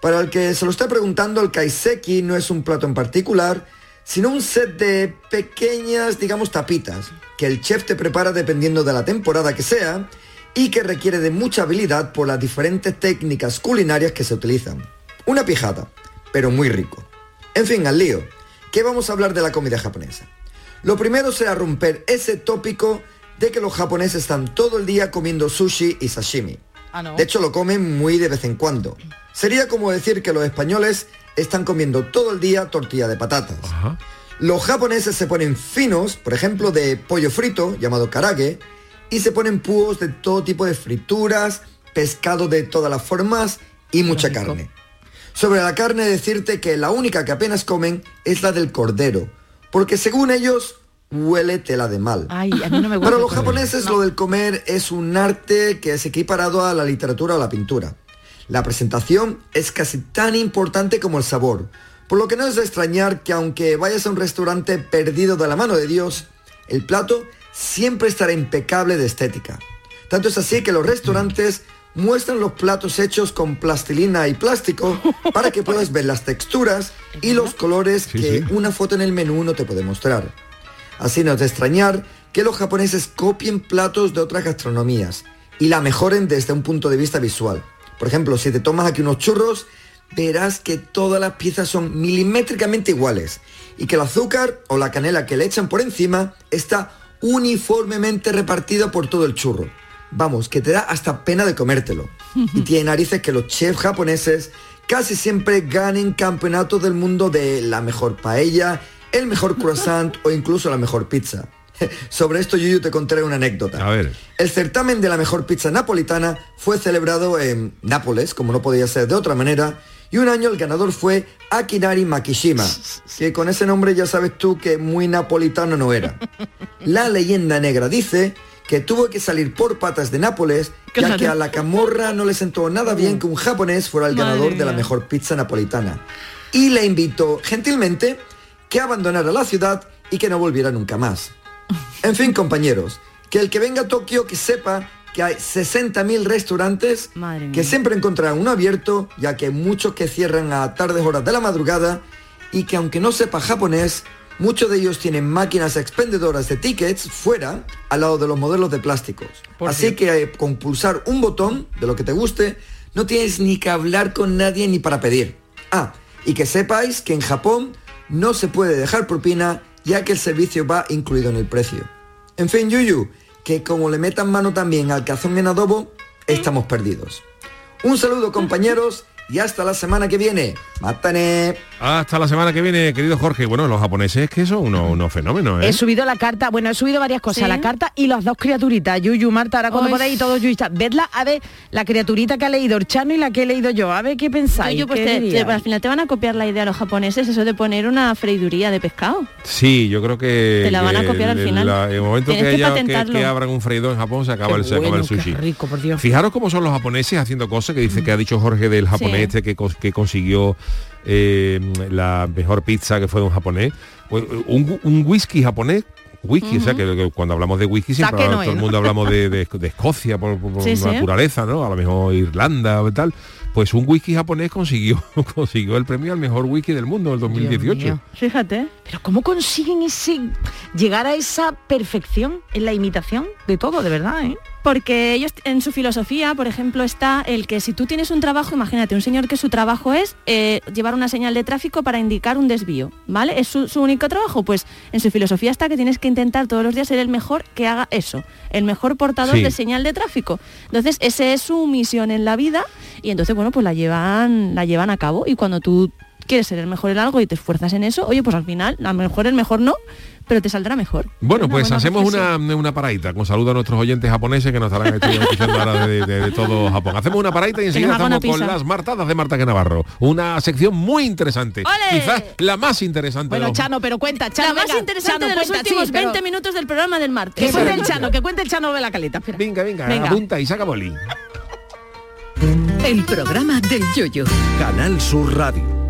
Para el que se lo está preguntando, el kaiseki no es un plato en particular, sino un set de pequeñas, digamos, tapitas, que el chef te prepara dependiendo de la temporada que sea y que requiere de mucha habilidad por las diferentes técnicas culinarias que se utilizan. Una pijada, pero muy rico. En fin, al lío. ¿Qué vamos a hablar de la comida japonesa? Lo primero será romper ese tópico de que los japoneses están todo el día comiendo sushi y sashimi. Ah, no. De hecho, lo comen muy de vez en cuando. Sería como decir que los españoles están comiendo todo el día tortilla de patatas. Ajá. Los japoneses se ponen finos, por ejemplo, de pollo frito, llamado karage, y se ponen púos de todo tipo de frituras, pescado de todas las formas y mucha carne. Sobre la carne decirte que la única que apenas comen es la del cordero, porque según ellos huele tela de mal. Ay, a mí no me gusta. Para los japoneses lo del comer es un arte que es equiparado a la literatura o la pintura. La presentación es casi tan importante como el sabor, por lo que no es de extrañar que aunque vayas a un restaurante perdido de la mano de Dios, el plato siempre estará impecable de estética. Tanto es así que los restaurantes muestran los platos hechos con plastilina y plástico para que puedas ver las texturas y los colores Sí, que sí. una foto en el menú no te puede mostrar. Así no es de extrañar que los japoneses copien platos de otras gastronomías y la mejoren desde un punto de vista visual. Por ejemplo, si te tomas aquí unos churros, verás que todas las piezas son milimétricamente iguales y que el azúcar o la canela que le echan por encima está uniformemente repartido por todo el churro. Vamos, que te da hasta pena de comértelo. Y tiene narices que los chefs japoneses casi siempre ganen campeonatos del mundo de la mejor paella, el mejor croissant o incluso la mejor pizza. Sobre esto Yuyu te contaré una anécdota. A ver. El certamen de la mejor pizza napolitana fue celebrado en Nápoles, como no podía ser de otra manera, y un año el ganador fue Akinari Makishima, que con ese nombre ya sabes tú que muy napolitano no era. La leyenda negra dice que tuvo que salir por patas de Nápoles, ya que a la camorra no le sentó nada bien que un japonés fuera el ganador de la mejor pizza napolitana. Y le invitó gentilmente que abandonara la ciudad y que no volviera nunca más. En fin, compañeros, que el que venga a Tokio que sepa que hay 60.000 restaurantes Madre mía. que siempre encontrarán uno abierto, ya que hay muchos que cierran a tardes horas de la madrugada y que aunque no sepa japonés, muchos de ellos tienen máquinas expendedoras de tickets fuera al lado de los modelos de plásticos. Así que eh, con pulsar un botón de lo que te guste, no tienes ni que hablar con nadie ni para pedir. Ah, y que sepáis que en Japón no se puede dejar propina ya que el servicio va incluido en el precio. En fin, Yuyu, que como le metan mano también al cazón en adobo, estamos perdidos. Un saludo compañeros y hasta la semana que viene. ¡Mátane! Hasta la semana que viene, querido Jorge. Bueno, los japoneses que son unos, unos fenómenos, ¿eh? He subido la carta, bueno, he subido varias cosas, ¿Sí? la carta y las dos criaturitas, Yuyu, Marta, ahora cuando Ay. podáis y todos yuyistas. Vedla, a ver, la criaturita que ha leído Orchano y la que he leído yo, a ver qué pensáis. Yo, pues qué te- te- diríais? al final te van a copiar la idea los japoneses, eso de poner una freiduría de pescado. Sí, yo creo que... Te la van a copiar al final. la- en el momento que, haya, que, abran un freidor en Japón, se acaba, Qué el, se acaba bueno, el sushi. qué rico, por Dios. Fijaros cómo son los japoneses haciendo cosas que dice que ha dicho Jorge del japonés Sí. este que consiguió eh, la mejor pizza que fue un japonés. Pues, un, un whisky japonés whisky, o sea que, que cuando hablamos de whisky siempre no todo es, el ¿no? mundo hablamos de, de- de Escocia por, Sí, naturaleza, ¿no? A lo mejor Irlanda o tal. Pues un whisky japonés consiguió consiguió el premio al mejor whisky del mundo en el 2018. mío. Fíjate. Pero ¿cómo consiguen ese llegar a esa perfección en la imitación de todo, de verdad, eh? Porque ellos en su filosofía, por ejemplo, está el que si tú tienes un trabajo, imagínate, un señor que su trabajo es eh, llevar una señal de tráfico para indicar un desvío, ¿vale? Es su, su único trabajo, pues en su filosofía está que tienes que intentar todos los días ser el mejor que haga eso, el mejor portador Sí. de señal de tráfico. Entonces, esa es su misión en la vida y entonces, bueno, pues la llevan, la llevan a cabo y cuando tú quieres ser el mejor en algo y te esfuerzas en eso, oye, pues al final, a lo mejor el mejor no, pero te saldrá mejor. Bueno, Una pues hacemos una, una paradita con saludo a nuestros oyentes japoneses que nos estarán escuchando ahora de, de- de todo Japón. Hacemos una paradita y enseguida estamos con las martadas de Marta que Navarro. Una sección muy interesante. ¡Ole! Quizás la más interesante. de Bueno, los- Chano, pero cuenta, Chano. La más interesante Chano, de los cuenta, sí, últimos pero 20 minutos del programa del martes. Que cuente el Chano, que cuente el Chano de la caleta. Espera. Venga, venga, Venga. apunta y saca boli. El programa del yoyo. Canal Sur Radio.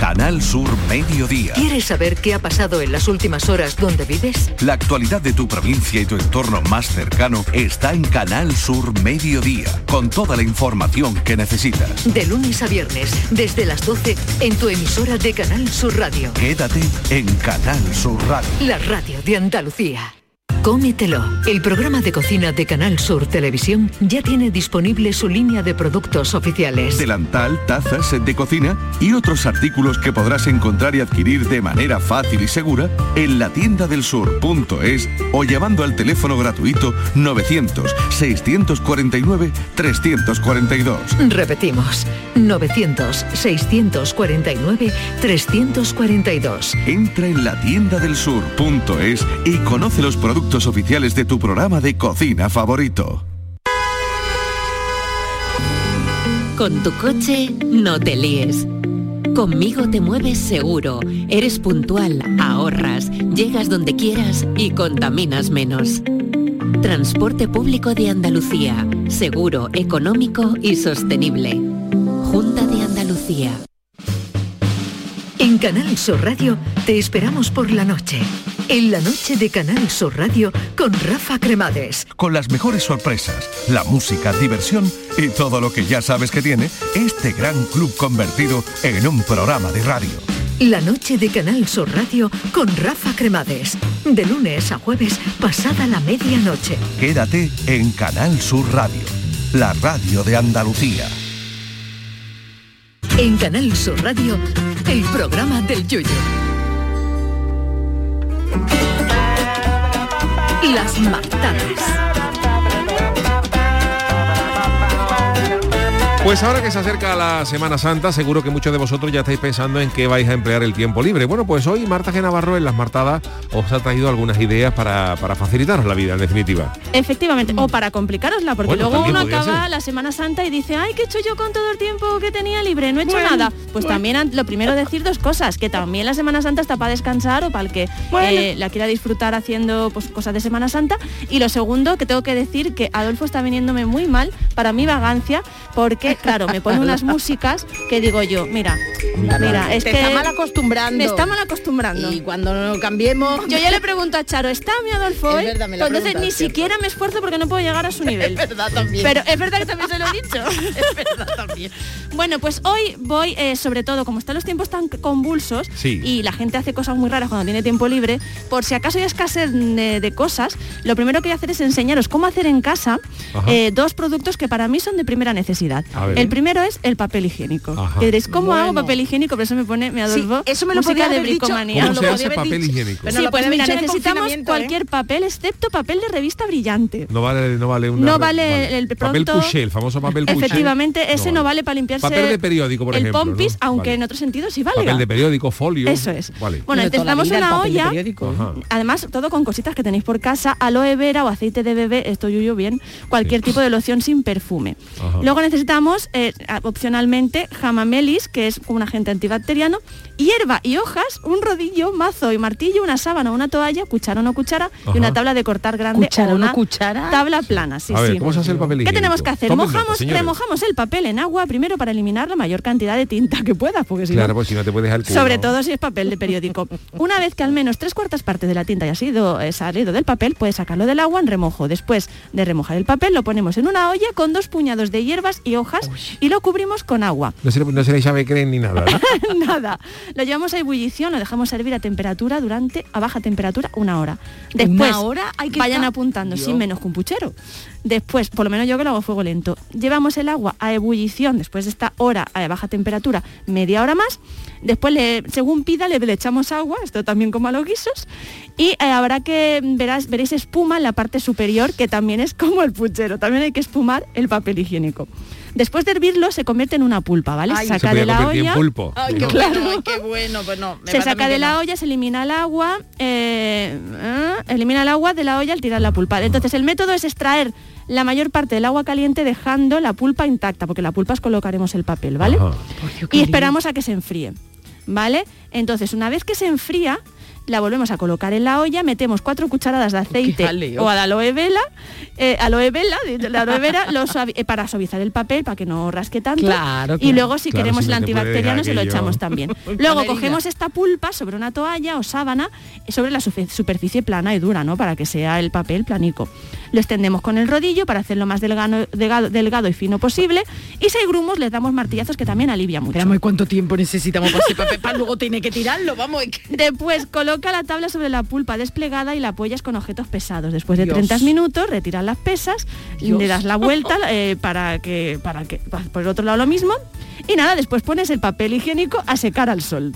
Canal Sur Mediodía. ¿Quieres saber qué ha pasado en las últimas horas donde vives? La actualidad de tu provincia y tu entorno más cercano está en Canal Sur Mediodía, con toda la información que necesitas. De lunes a viernes, desde las 12, en tu emisora de Canal Sur Radio. Quédate en Canal Sur Radio. La radio de Andalucía. Cómetelo. El programa de cocina de Canal Sur Televisión ya tiene disponible su línea de productos oficiales. Delantal, tazas, set de cocina y otros artículos que podrás encontrar y adquirir de manera fácil y segura en la tienda del sur.es o llamando al teléfono gratuito 900 649 342. Repetimos, 900-649-342. Entra en la tienda del sur.es y conoce los productos oficiales de tu programa de cocina favorito. Con tu coche no te líes. Conmigo te mueves seguro, eres puntual, ahorras, llegas donde quieras y contaminas menos. Transporte público de Andalucía, seguro, económico y sostenible. Junta de Andalucía. En Canal Sur Radio te esperamos por la noche. En la noche de Canal Sur Radio con Rafa Cremades. Con las mejores sorpresas, la música, diversión y todo lo que ya sabes que tiene este gran club convertido en un programa de radio. La noche de Canal Sur Radio con Rafa Cremades. De lunes a jueves, pasada la medianoche. Quédate en Canal Sur Radio, la radio de Andalucía. En Canal Sur Radio, el programa del Las martadas. Pues ahora que se acerca la Semana Santa, seguro que muchos de vosotros ya estáis pensando en qué vais a emplear el tiempo libre. Bueno, pues hoy Marta G. Navarro en Las Martadas os ha traído algunas ideas para, para facilitaros la vida, en definitiva. Efectivamente, o para complicárosla, porque Bueno, luego uno acaba ser. la Semana Santa y dice, ay, ¿qué he hecho yo con todo el tiempo que tenía libre? No he hecho nada. Pues también lo primero decir dos cosas, que también la Semana Santa está para descansar o para el que eh, la quiera disfrutar haciendo pues, cosas de Semana Santa. Y lo segundo, que tengo que decir que Adolfo está viniéndome muy mal para mi vagancia, porque claro, me pone unas músicas que digo yo, mira, mira, es Te que está mal acostumbrando. me está mal acostumbrando. Y cuando no cambiemos... Yo ya le pregunto a Charo, ¿está mi Adolfo Es hoy? verdad, me lo entonces ni cierto. siquiera me esfuerzo porque no puedo llegar a su nivel. Es verdad también. Pero es verdad que también se lo he dicho. es verdad también. Bueno, pues hoy voy, eh, sobre todo, como están los tiempos tan convulsos Sí. y la gente hace cosas muy raras cuando tiene tiempo libre, por si acaso hay escasez de, de cosas, lo primero que voy a hacer es enseñaros cómo hacer en casa eh, dos productos que para mí son de primera necesidad. El primero es el papel higiénico. Ajá. Que diréis, ¿cómo hago papel higiénico? Por eso me pone, me Sí, adolfo. eso me lo música podía de haber dicho. bricomanía. ¿Cómo lo se hace papel dicho. higiénico? Pero Sí, pues mira, el necesitamos ¿eh? cualquier papel excepto papel de revista brillante. No vale, no vale una- No vale el papel pronto- couché, el famoso papel couché. Efectivamente, ese no vale para limpiarse Papel de periódico, por el ejemplo, pompis, ¿no? aunque Vale. en otro sentido sí vale. Papel de periódico, folio. Eso es. Bueno, necesitamos el una papel olla, además todo con cositas que tenéis por casa, aloe vera o aceite de bebé, esto yuyo bien, cualquier tipo de loción sin perfume. Luego necesitamos eh, a- opcionalmente jamamelis, que es un agente antibacteriano, hierba y hojas, un rodillo, mazo y martillo, una sábana, una toalla, cuchara o no cuchara Ajá. y una tabla de cortar grande Cuchara o una cuchara. tabla plana. Sí, a ver, sí. ¿cómo se hace el papel ¿Qué tenemos que hacer? Tomen Mojamos, remojamos el papel en agua primero para eliminar la mayor cantidad de tinta que pueda, porque si Claro, no... pues si no te puedes culo. Sobre todo si es papel de periódico. Una vez que al menos tres cuartas partes de la tinta haya sido eh, salido del papel, puedes sacarlo del agua en remojo. Después de remojar el papel, lo ponemos en una olla con dos puñados de hierbas y hojas y lo cubrimos con agua. No se, le- no se le echa becren ni nada, ¿no? Nada. Lo llevamos a ebullición, lo dejamos servir a temperatura durante, a baja temperatura, una hora. Después, ¿Una hora? Hay que vayan estar- apuntando, sin menos que un puchero. Después, por lo menos yo que lo hago a fuego lento, llevamos el agua a ebullición después de esta hora a baja temperatura, media hora más. Después, le- según pida, le, le echamos agua, esto también como a los guisos. Y eh, habrá que, verás, veréis espuma en la parte superior, que también es como el puchero. También hay que espumar el papel higiénico. Después de hervirlo, se convierte en una pulpa, ¿vale? Ay, se se saca de la en olla. pulpo. Ay, qué ¿no? bueno, ay, qué bueno. Pues no, me Se saca de la no. olla, se elimina el agua, eh, eh, elimina el agua de la olla al tirar la pulpa. Entonces el método es extraer la mayor parte del agua caliente dejando la pulpa intacta, porque la pulpa es colocaremos el papel, ¿vale? Ajá. Y esperamos a que se enfríe, ¿vale? Entonces una vez que se enfría, la volvemos a colocar en la olla, metemos cuatro cucharadas de aceite o de aloe vera, eh, aloe vera, de la aloe vera, lo suavi- eh, para suavizar el papel, para que no rasque tanto. Claro, Y luego si Claro, queremos si el antibacteriano se lo echamos también. Luego cogemos esta pulpa sobre una toalla o sábana sobre la superficie plana y dura, ¿no? Para que sea el papel planico. Lo extendemos con el rodillo para hacerlo más delgado, delgado, delgado y fino posible. Y si hay grumos, les damos martillazos que también alivia mucho. Esperamos, ¿y cuánto tiempo necesitamos para ese papel? Para luego tiene que tirarlo, vamos. Después coloca la tabla sobre la pulpa desplegada y la apoyas con objetos pesados. Después de Dios. 30 minutos retiras las pesas, Dios. le das la vuelta eh, para que para que por el otro lado lo mismo y nada, después pones el papel higiénico a secar al sol.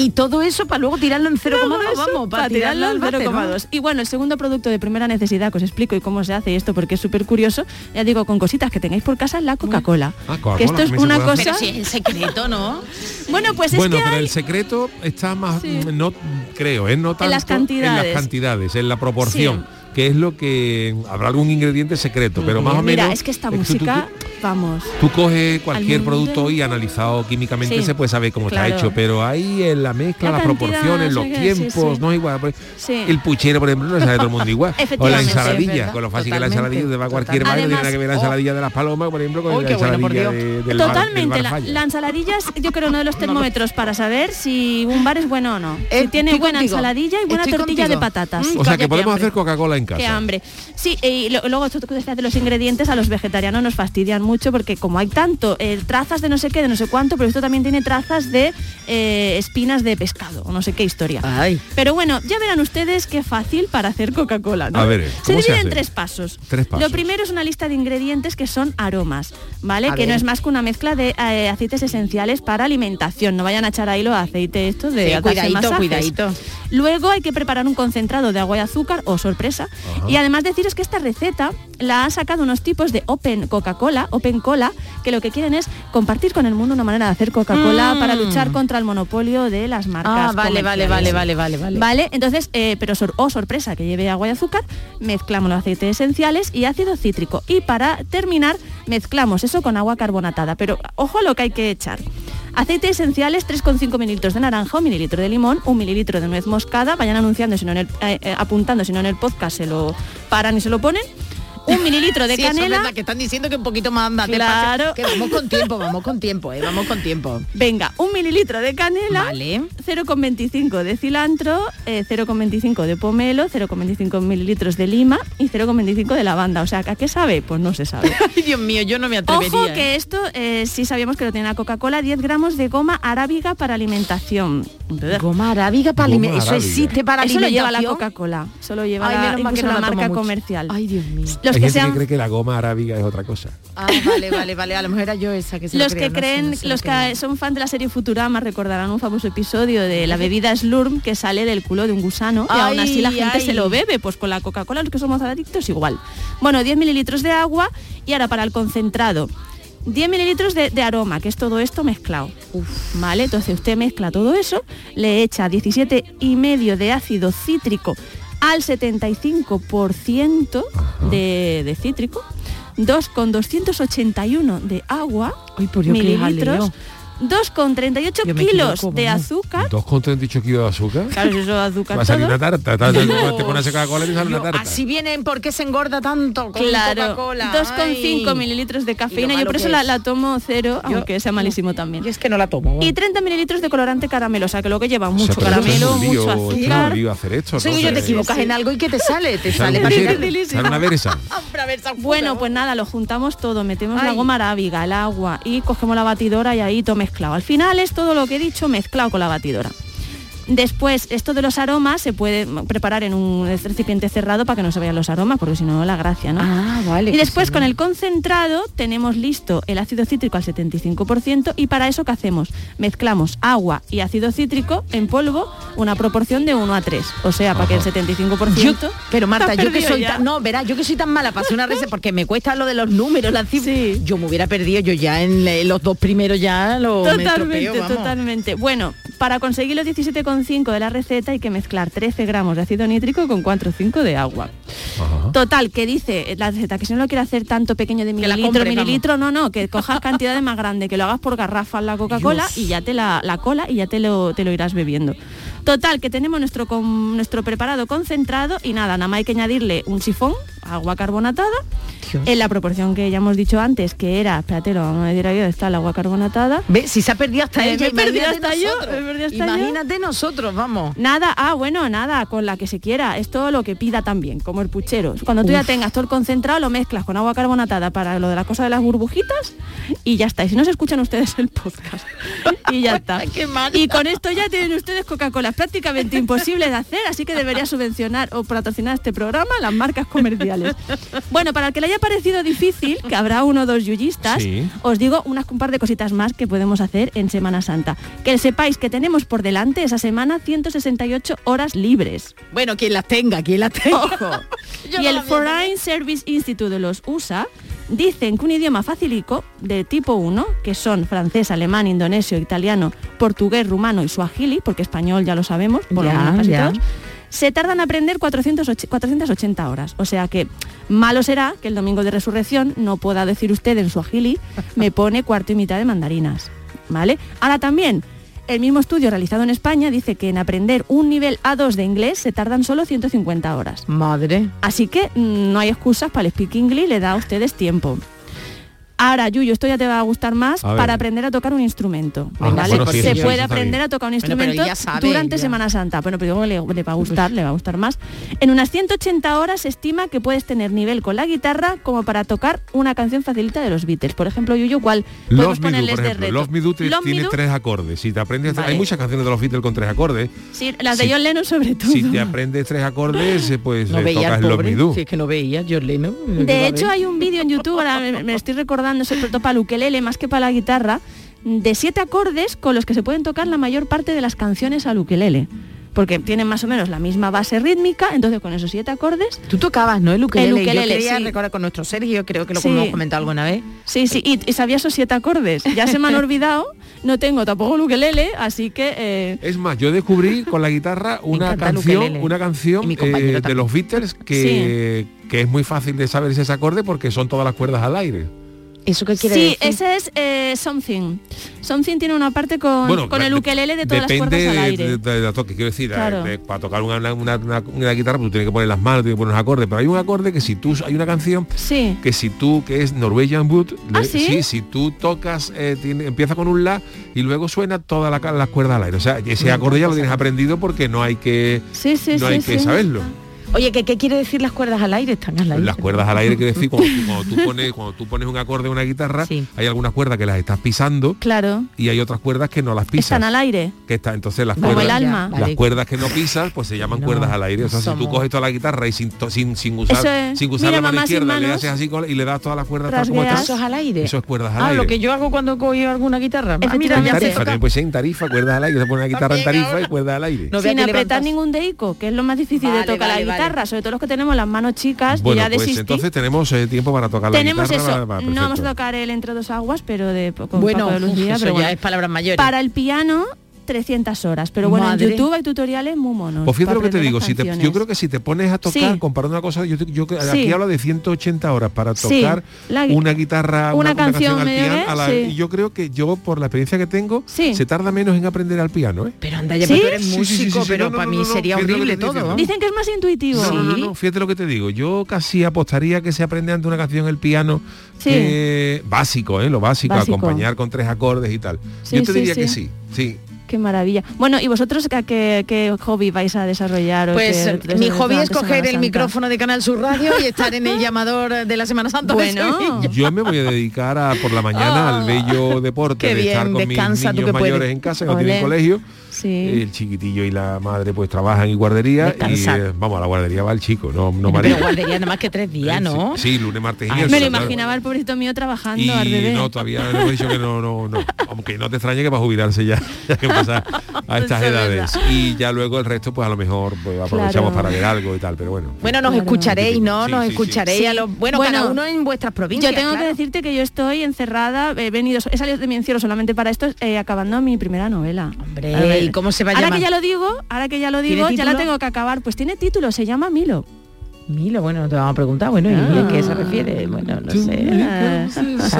Y todo eso para luego tirarlo en 0,2, Todo eso vamos, para tirarlo al váter, ¿no? 0,2. Y bueno, el segundo producto de primera necesidad que os explico y cómo se hace esto porque es súper curioso, ya digo, con cositas que tengáis por casa, la Coca-Cola. Ah, Coca-Cola, que esto es una cosa... Pero si es el secreto, ¿no? Bueno, pues es bueno, que pero hay... el secreto está más, Sí. no creo, ¿eh? no tanto las cantidades. en las cantidades, en la proporción, que es lo que habrá algún ingrediente secreto, pero más o Mira, menos. es que esta tú- tú- música, tú- vamos... Tú coges cualquier producto y analizado químicamente Sí, se puede saber cómo claro. está hecho, pero ahí en la mezcla, La las cantidad, proporciones, los qué, sí, tiempos, sí. no es igual. Sí. El puchero, por ejemplo, no sabe todo el mundo igual. o la ensaladilla, con lo fácil que la ensaladilla, te va a cualquier bar, no tiene nada que ver la oh. ensaladilla de las palomas, por ejemplo, con Oh, la bueno, ensaladilla Dios. de- del bar- del Totalmente, bar la, Falla. la ensaladilla es yo creo uno de los termómetros para saber si un bar es bueno o no. Eh, si tiene buena contigo. ensaladilla y buena Estoy tortilla contigo. de patatas. Mm, O sea que podemos hacer Coca-Cola en casa. Qué hambre. Sí, y lo- luego esto que decías de los ingredientes a los vegetarianos nos fastidian mucho porque como hay tanto eh, trazas de no sé qué, de no sé cuánto, pero esto también tiene trazas de eh, espinas de pescado o no sé qué historia. Ay. Pero bueno, ya verán ustedes qué fácil para hacer Coca-Cola, ¿no? A ver, se ¿cómo se divide en hace? tres pasos. Tres pasos. Lo primero es una lista de ingredientes que son aromas, ¿vale? A que no es más que una mezcla de eh, aceites esenciales para alimentación. No vayan a echar ahí los aceites estos de Sí, cuidadito, cuidadito. Luego hay que preparar un concentrado de agua y azúcar, o sorpresa. Y además deciros que esta receta la han sacado unos tipos de Open Coca-Cola, Open Cola, que lo que quieren es compartir con el mundo una manera de hacer Coca-Cola Mm. para luchar contra el monopolio de las marcas. Ah, vale, vale, vale, vale, vale, vale. Vale, entonces, eh, pero sor- oh sorpresa, que lleve agua y azúcar, mezclamos los aceites esenciales y ácido cítrico. Y para terminar, mezclamos eso con agua carbonatada. Pero ojo a lo que hay que echar. Aceites esenciales, 3,5 mililitros de naranja, un mililitro de limón, un mililitro de nuez moscada, vayan anunciando, si no en el, eh, eh, apuntando, si no en el podcast se lo paran y se lo ponen. Un mililitro de Sí, eso es canela. verdad, que están diciendo que un poquito más anda, Claro. que vamos con tiempo, vamos con tiempo, eh, vamos con tiempo. Venga, un mililitro de canela, Vale. 0,25 de cilantro, eh, 0,25 de pomelo, 0,25 mililitros de lima y 0,25 de lavanda. O sea, ¿a qué sabe? Pues no se sabe. Ay, Dios mío, yo no me atrevería. Ojo eh. que esto eh, sí sabíamos que lo tiene la Coca-Cola, 10 gramos de goma arábiga para alimentación. Goma arábiga para alimentar. Eso arábiga. existe para Eso lo lleva la alimentación. Coca-Cola, solo lleva Ay, la, incluso la marca mucho. comercial. Ay, Dios mío. Los Hay que gente sean que cree que la goma arábiga es otra cosa. Ah, vale, vale, vale. A lo mejor era yo esa que se lo los creo, que creen, no sé lo los que son fan de la serie Futurama recordarán un famoso episodio de la bebida Slurm que sale del culo de un gusano y aún así la gente ay. se lo bebe, pues con la Coca-Cola los que somos adictos igual. Bueno, 10 mililitros de agua y ahora para el concentrado. 10 mililitros de, de aroma, que es todo esto mezclado. ¿Vale? Entonces usted mezcla todo eso, le echa 17 y medio de ácido cítrico al 75% de, de cítrico, 2 con 281 de agua, Ay, por mililitros, jaleo. 2 con 38 Yo me kilos equivoco, de azúcar. 2,38 kilos de azúcar. Claro, si eso es azúcar Va a salir una tarta. Te, pones Coca-Cola y sale una tarta. así vienen, ¿por qué se engorda tanto con Claro, Coca-Cola? 2,5 Ay. mililitros de cafeína. Yo por eso la, tomo cero, Yo- aunque sea malísimo también. Y es que no la tomo. Y 30 mililitros de colorante caramelo, o sea que lo que lleva O sea, mucho es caramelo, lío, mucho es azúcar. lío hacer esto. Sí, ¿no? yo te equivocas en algo y que te sale, te sale una veresa. Bueno, pues nada, lo juntamos todo, metemos la goma arábiga, el agua y cogemos la batidora y ahí todo mezclado. Al final es todo lo que he dicho mezclado con la batidora. Después, esto de los aromas se puede preparar en un recipiente cerrado para que no se vean los aromas, porque si no, la gracia, ¿no? Ah, vale. Y después con el concentrado tenemos listo el ácido cítrico al 75% y para eso ¿qué hacemos? Mezclamos agua y ácido cítrico en polvo una proporción de 1 a 3. O sea, para que el 75%... Yo- pero Marta, yo que soy ya. tan, no, verás, yo que soy tan mala para hacer una receta porque me cuesta lo de los números, las cifras. Sí. Yo me hubiera perdido, yo ya en le- los dos primeros ya lo me Totalmente, estropeo, vamos. totalmente. Bueno, para conseguir los 17,5 de la receta hay que mezclar 13 gramos de ácido nítrico con 4 o 5 de agua. Ajá. Total, que dice la receta que si no lo quiere hacer tanto pequeño de la mililitro, compre, mililitro, no, no, que cojas cantidades más grandes, que lo hagas por garrafa en la Coca-Cola y ya te la, la cola y ya te lo, te lo irás bebiendo. Total, que tenemos nuestro, con- nuestro preparado concentrado y nada, nada más hay que añadirle un sifón, agua carbonatada, Dios. en la proporción que ya hemos dicho antes, que era, espérate, lo vamos a decir aquí, ¿dónde está el agua carbonatada? Ve, si se ha perdido hasta Me- ella, me he perdido hasta yo, he perdido hasta yo. Imagínate nosotros, vamos. Nada, ah, bueno, nada, con la que se quiera. Es todo lo que pida también, como el puchero. Cuando tú ya tengas todo el concentrado, lo mezclas con agua carbonatada para lo de la cosa de las burbujitas y ya está. Y si no se escuchan ustedes el podcast. Y ya está. Qué. Y con esto ya tienen ustedes Coca-Cola. Prácticamente imposible de hacer, así que debería subvencionar o patrocinar este programa las marcas comerciales. Bueno, para el que le haya parecido difícil, que habrá uno o dos yuyistas, Sí. os digo unas un par de cositas más que podemos hacer en Semana Santa. Que sepáis que tenemos por delante esa semana 168 horas libres. Bueno, quien las tenga, quien las tenga. Ojo. Y no el. Foreign Service Institute de los USA dicen que un idioma facilico de tipo 1, que son francés, alemán, indonesio, italiano, portugués, rumano y suajili, porque español ya lo sabemos, por lo Ya, menos casi ya. todos, se tardan a aprender 408 480 horas. O sea que malo será que el domingo de resurrección no pueda decir usted en suajili, me pone cuarto y mitad de mandarinas. ¿Vale? Ahora también, el mismo estudio realizado en España dice que en aprender un nivel A2 de inglés se tardan solo 150 horas. Madre. Así que mm, no hay excusas para el Speak English, le da a ustedes tiempo. Ahora, Yuyo, esto ya te va a gustar más A para aprender a tocar un instrumento. Ah, ¿vale? bueno, sí, Se sí, puede aprender bien. a tocar un instrumento sabe, durante ya. Semana Santa. Bueno, pero le, le va a gustar, le va a gustar más. En unas 180 horas se estima que puedes tener nivel con la guitarra como para tocar una canción facilita de los Beatles. Por ejemplo, Yuyo, ¿cuál podemos Do, ponerles por de ejemplo. reto? Los Me Do te- Love Me tiene Do, tres acordes. Si te aprendes, Vale. hay muchas canciones de los Beatles con tres acordes. sí, las de si- John Lennon sobre todo. Si te aprendes tres acordes, eh, pues No eh, veía tocas pobre. Me Do. Si es que no veía, John Lennon. De hecho, hay un vídeo en YouTube, ahora me, me estoy recordando, sobre todo para el ukelele, más que para la guitarra, de siete acordes con los que se pueden tocar la mayor parte de las canciones al ukelele. Porque tienen más o menos la misma base rítmica, entonces con esos siete acordes... Tú tocabas, ¿no? El ukelele. El ukelele, Yo quería sí. recordar con nuestro Sergio, creo que lo Sí. hemos comentado alguna vez. Sí, sí, y, y sabía esos siete acordes. Ya se me han olvidado, no tengo tampoco el ukelele, así que... eh, Es más, yo descubrí con la guitarra una canción, una canción eh, de los Beatles que, que es muy fácil de saber ese acorde porque son todas las cuerdas al aire. ¿Eso qué quiere sí, decir? ese es eh, Something. Something tiene una parte con, Bueno, con el de- ukelele de todas las depende cuerdas al de- aire. De, de la toque, quiero decir, Claro. eh, para tocar una, una- una- una- una guitarra, pues tú tienes que poner las manos, tienes que poner los acordes, pero hay un acorde que si tú, hay una canción Sí. que si tú, que es Norwegian Wood, ¿Ah, sí? si tú tocas, eh, tiene- empieza con un la y luego suena todas la- las cuerdas al aire. O sea, ese acorde ya lo tienes aprendido porque no hay que, Sí, sí, no sí, hay que sí. saberlo. Oye, ¿qué, ¿qué quiere decir las cuerdas al aire? Están al aire. Las cuerdas al aire quiere decir cuando tú, cuando tú pones cuando tú pones un acorde en una guitarra, hay algunas cuerdas que las estás pisando Claro. y hay otras cuerdas que no las pisas. Están al aire. que está entonces las Como cuerdas el alma. las Vale. cuerdas que no pisas pues se llaman cuerdas al aire o sea si tú coges toda la guitarra y sin to- sin, sin usar es. sin usar Mira, la mano mamá, izquierda le haces así y le das todas las cuerdas tal como están Eso es al aire. eso es cuerdas al Ah, aire lo que yo hago cuando cojo alguna guitarra. Ah, mira, en tarifa tocar. también puede ser en tarifa cuerdas al aire se pone una guitarra en tarifa y cuerdas al aire Sin apretar ningún dedico, que es lo más difícil de tocar la vale. Guitarra, sobre todo los que tenemos las manos chicas, bueno y ya pues desistí. entonces tenemos eh, tiempo para tocar la Tenemos guitarra eso. va- va, no vamos a tocar el entre dos aguas, pero de con Bueno, Paco de Lucía, eso pero ya bueno. es palabras mayores. Para el piano 300 horas, pero bueno, Madre. en YouTube hay tutoriales muy monos. Pues fíjate lo que te digo, si te- yo creo que si te pones a tocar, Sí. comparando una cosa, yo, yo que- Sí. aquí habla de 180 horas para Sí. tocar La- una guitarra, una canción al piano, que, a la- sí. y yo creo que yo por la experiencia que tengo, Sí. se tarda menos en aprender al piano, ¿eh? Pero anda, ya tú eres Sí, sí, sí, músico, sí, sí, pero no, no, para no, mí no, sería horrible todo. Dicen que es más intuitivo. No, no, no, no, fíjate lo que te digo. Yo casi apostaría que se aprende ante una canción el piano Sí. que- básico, ¿eh? Lo básico, Básico. acompañar con tres acordes y tal. Sí, yo te sí, diría que sí, sí. Qué maravilla. Bueno, ¿y vosotros qué, qué- qué hobby vais a desarrollar? o Pues qué- eh, mi hobby es coger el micrófono de Canal Sur Radio y estar en el llamador de la Semana Santa. Bueno. Yo me voy a dedicar a por la mañana al bello deporte Ah, qué de estar con mis niños puedes. mayores en casa, que no tienen Ole. colegio. Sí. El chiquitillo y la madre pues trabajan en guardería Descansar. y eh, vamos a la guardería va el chico, no, no Pero María. guardería nada más que tres días, ¿no? Sí, sí, lunes, martes y Ay. Me lo imaginaba el pobrecito mío trabajando Y al bebé. no, todavía le hemos dicho que no, no, no. Aunque no te extrañe que va a jubilarse ya, ya que pasa a estas edades. Y ya luego el resto, pues a lo mejor pues, aprovechamos Claro. para ver algo y tal, pero bueno. Bueno, nos Claro. escucharéis, ¿no? Sí, nos sí, sí. escucharéis a los. Bueno, Bueno, cada uno en vuestras provincias. Yo tengo claro. que decirte que yo estoy encerrada, he venido, he salido de mi encierro solamente para esto, eh, acabando mi primera novela. Hombre, A ver, ¿y cómo se va a ahora llamar? que ya lo digo, ahora que ya lo digo, ¿Tiene ya la tengo que acabar. Pues tiene título, se llama Milo. Milo, bueno, no te vamos a preguntar, bueno, ¿y Ah. a qué se refiere? Bueno, no sé. Eh,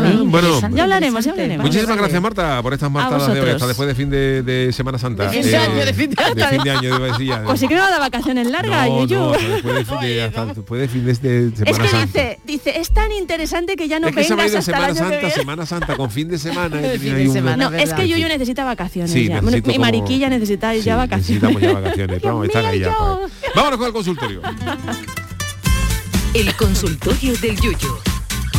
bien, Bueno, Ya hablaremos, ya hablaremos. Muchísimas Vale, gracias. Marta por estas martadas de hoy, hasta después de fin de, de Semana Santa. De fin de año, de fin de año. De fin de año, iba a decir ya. Pues sí que no da vacaciones largas, no, Yuyu. no, después de fin de, hasta después de fin de, de Es Semana que Santa. dice, dice, es tan interesante que ya no es que vengas hasta el Semana año que Santa, viene. Semana Santa, con fin de semana. fin de un- semana. No, es que verdad. Yuyu necesita vacaciones Sí, ya. necesito Mi mariquilla necesita Sí, ya vacaciones. Necesitamos ya vacaciones. vamos, están ahí ya. Vámonos con el consultorio. El consultorio del Yuyu.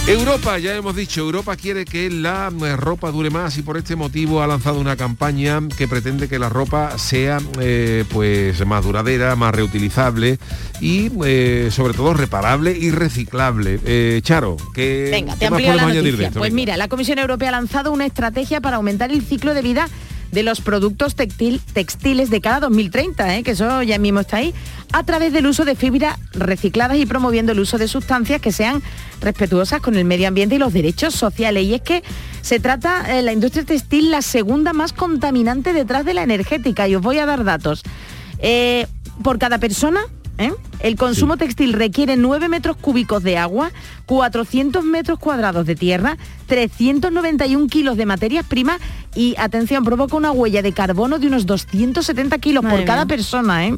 Europa, ya hemos dicho, Europa quiere que la eh, ropa dure más y por este motivo ha lanzado una campaña que pretende que la ropa sea eh, pues más duradera, más reutilizable y eh, sobre todo reparable y reciclable. Eh, Charo, ¿qué, Venga, te qué más amplío la podemos añadir de esto? Pues Venga. mira, la Comisión Europea ha lanzado una estrategia para aumentar el ciclo de vida de los productos textil- textiles de cada 2030, ¿eh? que eso ya mismo está ahí, a través del uso de fibras recicladas y promoviendo el uso de sustancias que sean respetuosas con el medio ambiente y los derechos sociales. Y es que se trata eh, la industria textil la segunda más contaminante detrás de la energética. Y os voy a dar datos. Eh, por cada persona, ¿eh? el consumo textil requiere 9 metros cúbicos de agua, 400 metros cuadrados de tierra, 391 kilos de materias primas y, atención, provoca una huella de carbono de unos 270 kilos Madre por cada mía. persona. ¿eh?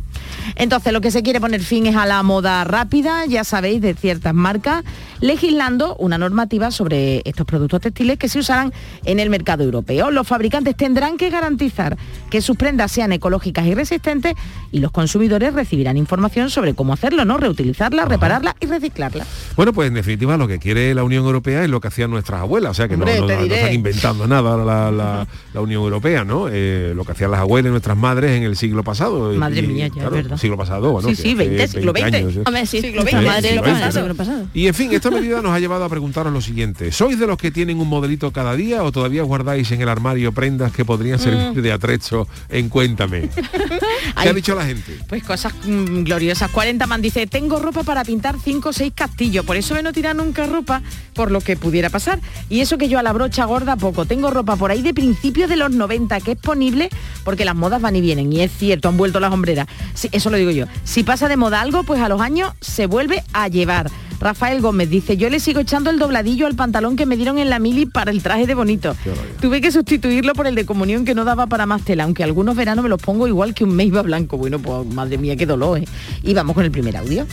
Entonces, lo que se quiere poner fin es a la moda rápida, ya sabéis, de ciertas marcas, legislando una normativa sobre estos productos textiles que se usarán en el mercado europeo. Los fabricantes tendrán que garantizar que sus prendas sean ecológicas y resistentes y los consumidores recibirán información sobre cómo hacerlo, ¿no? Reutilizarla, repararla y reciclarla. Bueno, pues en definitiva lo que quiere la Unión Europea es lo que hacían nuestras abuelas, o sea que no- Hombre, no, te no, no diré. están inventando nada la, la- la Unión Europea, ¿no? Eh, lo que hacían las abuelas, nuestras madres en el siglo pasado. Madre Y, mía, ya, es verdad. Siglo pasado, bueno. Sí, sí, hace 20, siglo 20. años, ¿eh? Hombre, sí, Siglo XX, madre siglo XX, ¿no? pasado. Y en fin, esta medida nos ha llevado a preguntaros lo siguiente. ¿Sois de los que tienen un modelito cada día o todavía guardáis en el armario prendas que podrían Mm. servir de atrecho en Cuéntame? ¿Qué Ay. ha dicho la gente? Pues cosas mm, gloriosas. 40 man dice, tengo ropa para pintar 5 o 6 castillos, por eso me no tira nunca ropa por lo que pudiera pasar. Y eso que yo a la brocha gorda poco. Tengo ropa por ahí de principios de los 90 que es ponible porque las modas van y vienen. Y es cierto, han vuelto las hombreras. Sí, eso lo digo yo. Si pasa de moda algo, pues a los años se vuelve a llevar. Rafael Gómez dice, yo le sigo echando el dobladillo al pantalón que me dieron en la mili para el traje de bonito. Tuve que sustituirlo por el de comunión que no daba para más tela, aunque algunos veranos me los pongo igual que un meiba blanco. Bueno, pues madre mía, qué dolor. ¿eh? Y vamos con el primer audio.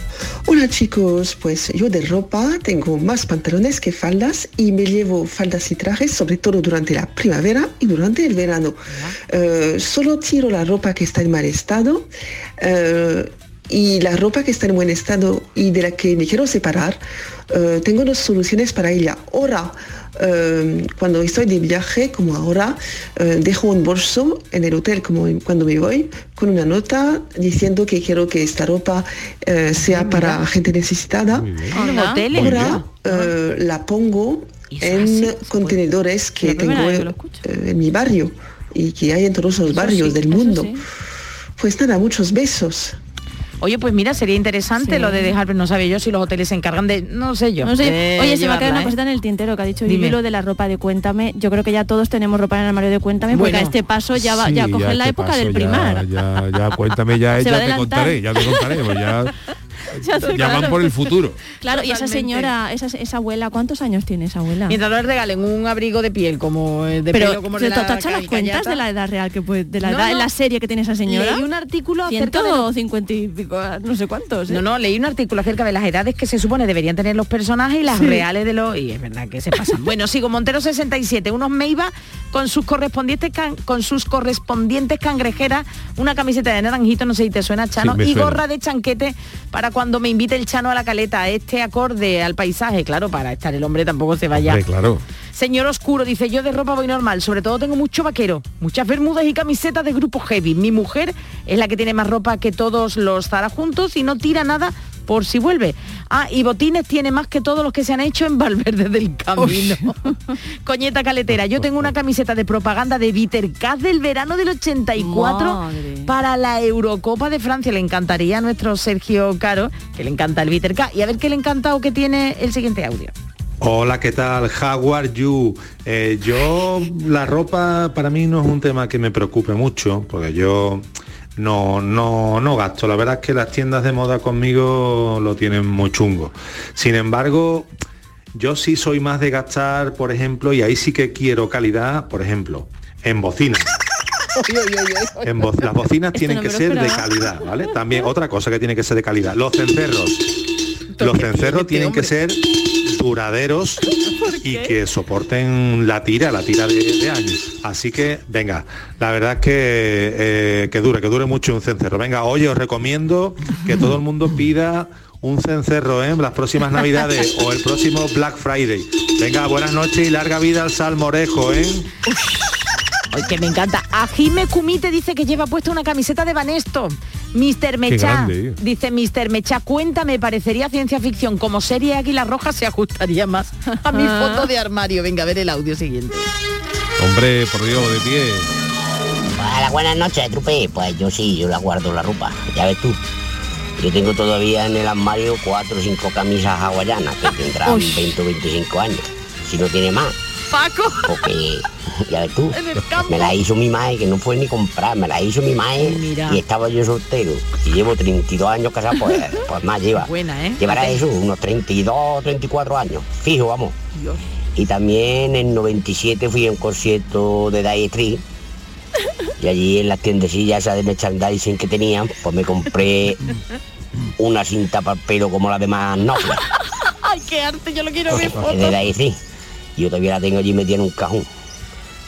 Hola chicos, pues yo de ropa tengo más pantalones que faldas y me llevo faldas y trajes sobre todo durante la primavera y durante el verano. Eh, solo tiro la ropa que está en mal estado eh, y la ropa que está en buen estado y de la que me quiero separar, eh, tengo dos soluciones para ella. Ahora, eh, cuando estoy de viaje, como ahora, eh, dejo un bolso en el hotel como cuando me voy, con una nota diciendo que quiero que esta ropa eh, sea para gente necesitada. En un hotel. Ahora eh, la pongo en contenedores que tengo en, eh, mi barrio y que hay en todos los barrios del mundo. Pues nada, muchos besos. Oye, pues mira, sería interesante Sí. lo de dejar, pero no sabía yo si los hoteles se encargan de, no sé yo. No sé, de oye, se me ha quedado una ¿eh? cosita en el tintero que ha dicho Dime. Vivi lo de la ropa de Cuéntame. Yo creo que ya todos tenemos ropa en el armario de Cuéntame, porque Bueno. a este paso ya va, Sí, ya coge la este época paso del ya- primar. Ya, ya, cuéntame ya, Se ya te contaré, ya te contaré, pues ya, Ya van por el futuro. Claro, y esa señora, esa, esa abuela, ¿cuántos años tiene esa abuela? Mientras no le regalen un abrigo de piel como el de Pero pelo como ¿te la las cuentas de la edad real que puede, de la No, edad en no. la serie que tiene esa señora? Leí un artículo acerca de los- 150 y pico, no sé cuántos. ¿eh? No, no, leí un artículo acerca de las edades que se supone deberían tener los personajes y las Sí. reales de los... Y es verdad que se pasan. bueno, sigo, Montero 67, unos Meiba con sus correspondientes can- con sus correspondientes cangrejeras, una camiseta de naranjito, no sé si te suena, Chano, Sí, y suena. gorra de chanquete para cuando me invite el Chano a la caleta, este acorde al paisaje, claro, para estar el hombre tampoco se vaya. Hombre, claro. Señor Oscuro dice, yo de ropa voy normal, sobre todo tengo mucho vaquero, muchas bermudas y camisetas de grupo heavy. Mi mujer es la que tiene más ropa que todos los Zara juntos y no tira nada por si vuelve. Ah, y botines tiene más que todos los que se han hecho en Valverde del Camino. Coñeta caletera, yo tengo una camiseta de propaganda de Vitercaz del verano del 84 Madre. para la Eurocopa de Francia. Le encantaría a nuestro Sergio Caro, que le encanta el Vitercaz. Y a ver qué le encanta o qué tiene el siguiente audio. Hola, ¿qué tal? How are you? Eh, yo, la ropa para mí no es un tema que me preocupe mucho, porque yo no, no, no gasto. La verdad es que las tiendas de moda conmigo lo tienen muy chungo. Sin embargo, yo sí soy más de gastar, por ejemplo, y ahí sí que quiero calidad, por ejemplo, en bocinas. En bo- las bocinas Esto tienen no que ser de calidad, ¿vale? También otra cosa que tiene que ser de calidad. Los cencerros. Los cencerros tienen que ser duraderos y que soporten la tira, la tira de, de años. Así que, venga, la verdad es que, eh, que dure, que dure mucho un cencerro. Venga, oye, os recomiendo que todo el mundo pida un cencerro en las próximas navidades o el próximo Black Friday. Venga, buenas noches y larga vida al salmorejo, ¿eh? Que me encanta. Ajime Kumite dice que lleva puesta una camiseta de Banesto. Mr. Mecha grande, eh. dice Mr. Mecha, cuéntame, parecería ciencia ficción. Como serie Águila Roja se ajustaría más a mi Ah. foto de armario. Venga, a ver el audio siguiente. Hombre, por Dios, de pie. Hola, buenas noches, trupe. Pues yo sí, yo la guardo la ropa. Ya ves tú. Yo tengo todavía en el armario cuatro o cinco camisas hawaianas que tendrán Uy. 20 o 25 años. Si no tiene más. Paco. Porque, ya ves tú, En el campo. me la hizo mi madre, que no fue ni comprar, me la hizo mi madre Mira. y estaba yo soltero. Si llevo 32 años casado, pues, pues más lleva. Buena, ¿eh? Llevará eso, unos 32, 34 años. Fijo, vamos. Dios. Y también en 97 fui a un concierto de Dire Street. Y allí en las tiendecillas esas de merchandising que tenían, pues me compré una cinta para el pelo como la demás Nokia, Ay, qué arte, yo lo quiero ver de Street. Y yo todavía la tengo allí metida en un cajón.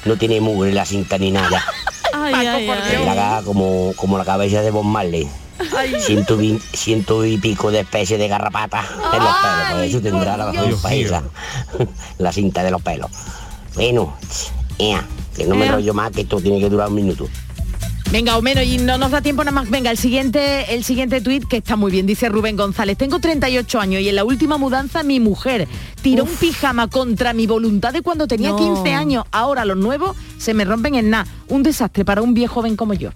No tiene mugre la cinta ni nada. Ay, ay, Es ay. larga como, como la cabeza de Bob Marley. Ciento, vi- ciento y pico de especies de garrapatas en los pelos. Por eso tendrá la cinta de los pelos. Bueno, ea, que no me Ea. rollo más, que esto tiene que durar un minuto. Venga, o menos, y no nos da tiempo nada más. Venga, el siguiente, el siguiente tuit que está muy bien, dice Rubén González. Tengo 38 años y en la última mudanza mi mujer tiró un pijama contra mi voluntad de cuando tenía No. 15 años. Ahora los nuevos se me rompen en nada. Un desastre para un viejo joven como yo.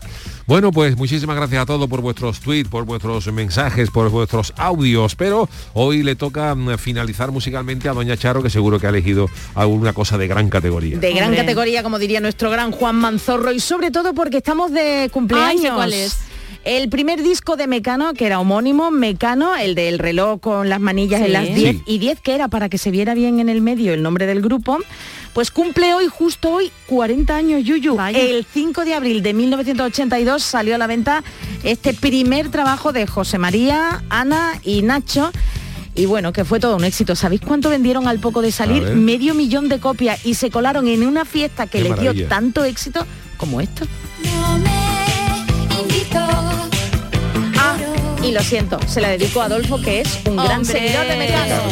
Bueno, pues muchísimas gracias a todos por vuestros tweets, por vuestros mensajes, por vuestros audios, pero hoy le toca mm, finalizar musicalmente a Doña Charo, que seguro que ha elegido alguna cosa de gran categoría. De gran Hombre. categoría, como diría nuestro gran Juan Manzorro, y sobre todo porque estamos de cumpleaños. Ay, cuál es. El primer disco de Mecano, que era homónimo, Mecano, el del reloj con las manillas Sí. en las 10 Sí. y 10, que era para que se viera bien en el medio el nombre del grupo, pues cumple hoy, justo hoy, 40 años Yuyu. Vaya. El 5 de abril de 1982 salió a la venta este primer trabajo de José María, Ana y Nacho. Y bueno, que fue todo un éxito. ¿Sabéis cuánto vendieron al poco de salir? Medio millón de copias y se colaron en una fiesta que Qué les maravilla. dio tanto éxito como esto. Ah, y lo siento, se la dedico a Adolfo, que es un gran seguidor de Mecano.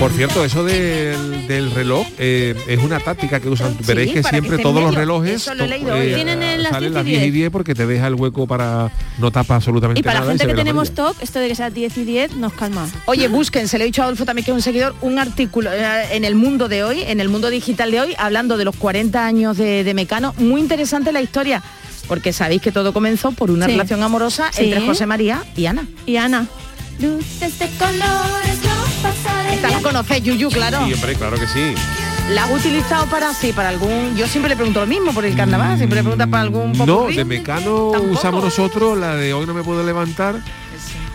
Por cierto, eso del, del reloj eh, es una táctica que usan. Veréis que siempre todos los relojes lo. Tienen en las salen 10 y las 10 y 10. 10 porque te deja el hueco para no tapa absolutamente Y para la nada. gente que tenemos. TOC, esto de que sea 10 y 10 nos calma. Oye, busquen, se lo he dicho a Adolfo también que es un seguidor, un artículo eh, en el mundo de hoy, en el mundo digital de hoy, hablando de los 40 años de, de Mecano. Muy interesante la historia, porque sabéis que todo comenzó por una Sí. relación amorosa Sí. entre José María y Ana. Y Ana. Esta la conocéis, Yuyu, claro. Sí, hombre, claro que sí. ¿La has utilizado para sí, para algún? Yo siempre le pregunto lo mismo por el carnaval, siempre le pregunta para algún No, de Mecano Tampoco. usamos nosotros la de hoy no me puedo levantar.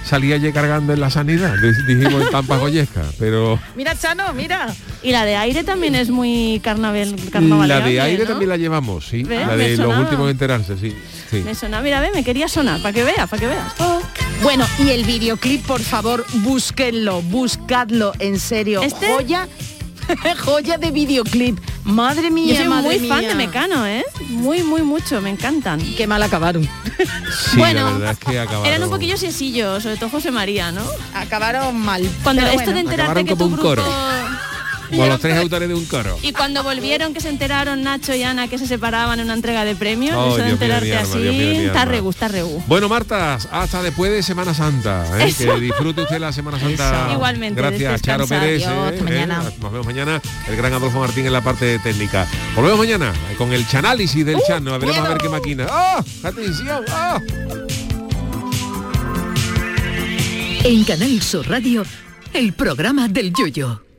Salía allí cargando en la sanidad, di- dijimos en Tampa Goyesca, pero Mira, Chano, mira. Y la de aire también es muy carnaval, la de aire ¿no? también la llevamos, sí. ¿Ves? La de los sonaba. últimos en enterarse, sí. sí. Me suena, mira, ve, me quería sonar, para que veas, para que veas. Bueno, y el videoclip, por favor, búsquenlo, buscadlo, en serio. ¿Este? Joya, joya de videoclip. Madre mía, Yo soy madre muy fan de Mecano, ¿eh? Muy, muy mucho, me encantan. Qué mal acabaron. Sí, Bueno, la verdad es que acabaron. Eran un poquillo sencillos, sobre todo José María, ¿no? Acabaron mal. Cuando Pero esto bueno. de enterarte Acabaron que tu un grupo... Con los tres autores de un coro. Y cuando volvieron, que se enteraron Nacho y Ana que se separaban en una entrega de premios, Ay, eso de Dios enterarte así, Dios mío está regu, está regu. Bueno, Marta, hasta después de Semana Santa. ¿eh? Que disfrute usted la Semana Santa. Eso. Igualmente, Gracias, Charo. Pérez. Adiós, ¿eh? hasta mañana. ¿eh? Nos vemos mañana. El gran Adolfo Martín en la parte técnica. Volvemos mañana eh, con el chanálisis del Chano. Veremos a ver qué máquina. ¡Oh! ¡Atención! ¡Oh! En Canal Sur Radio, el programa del Yoyo.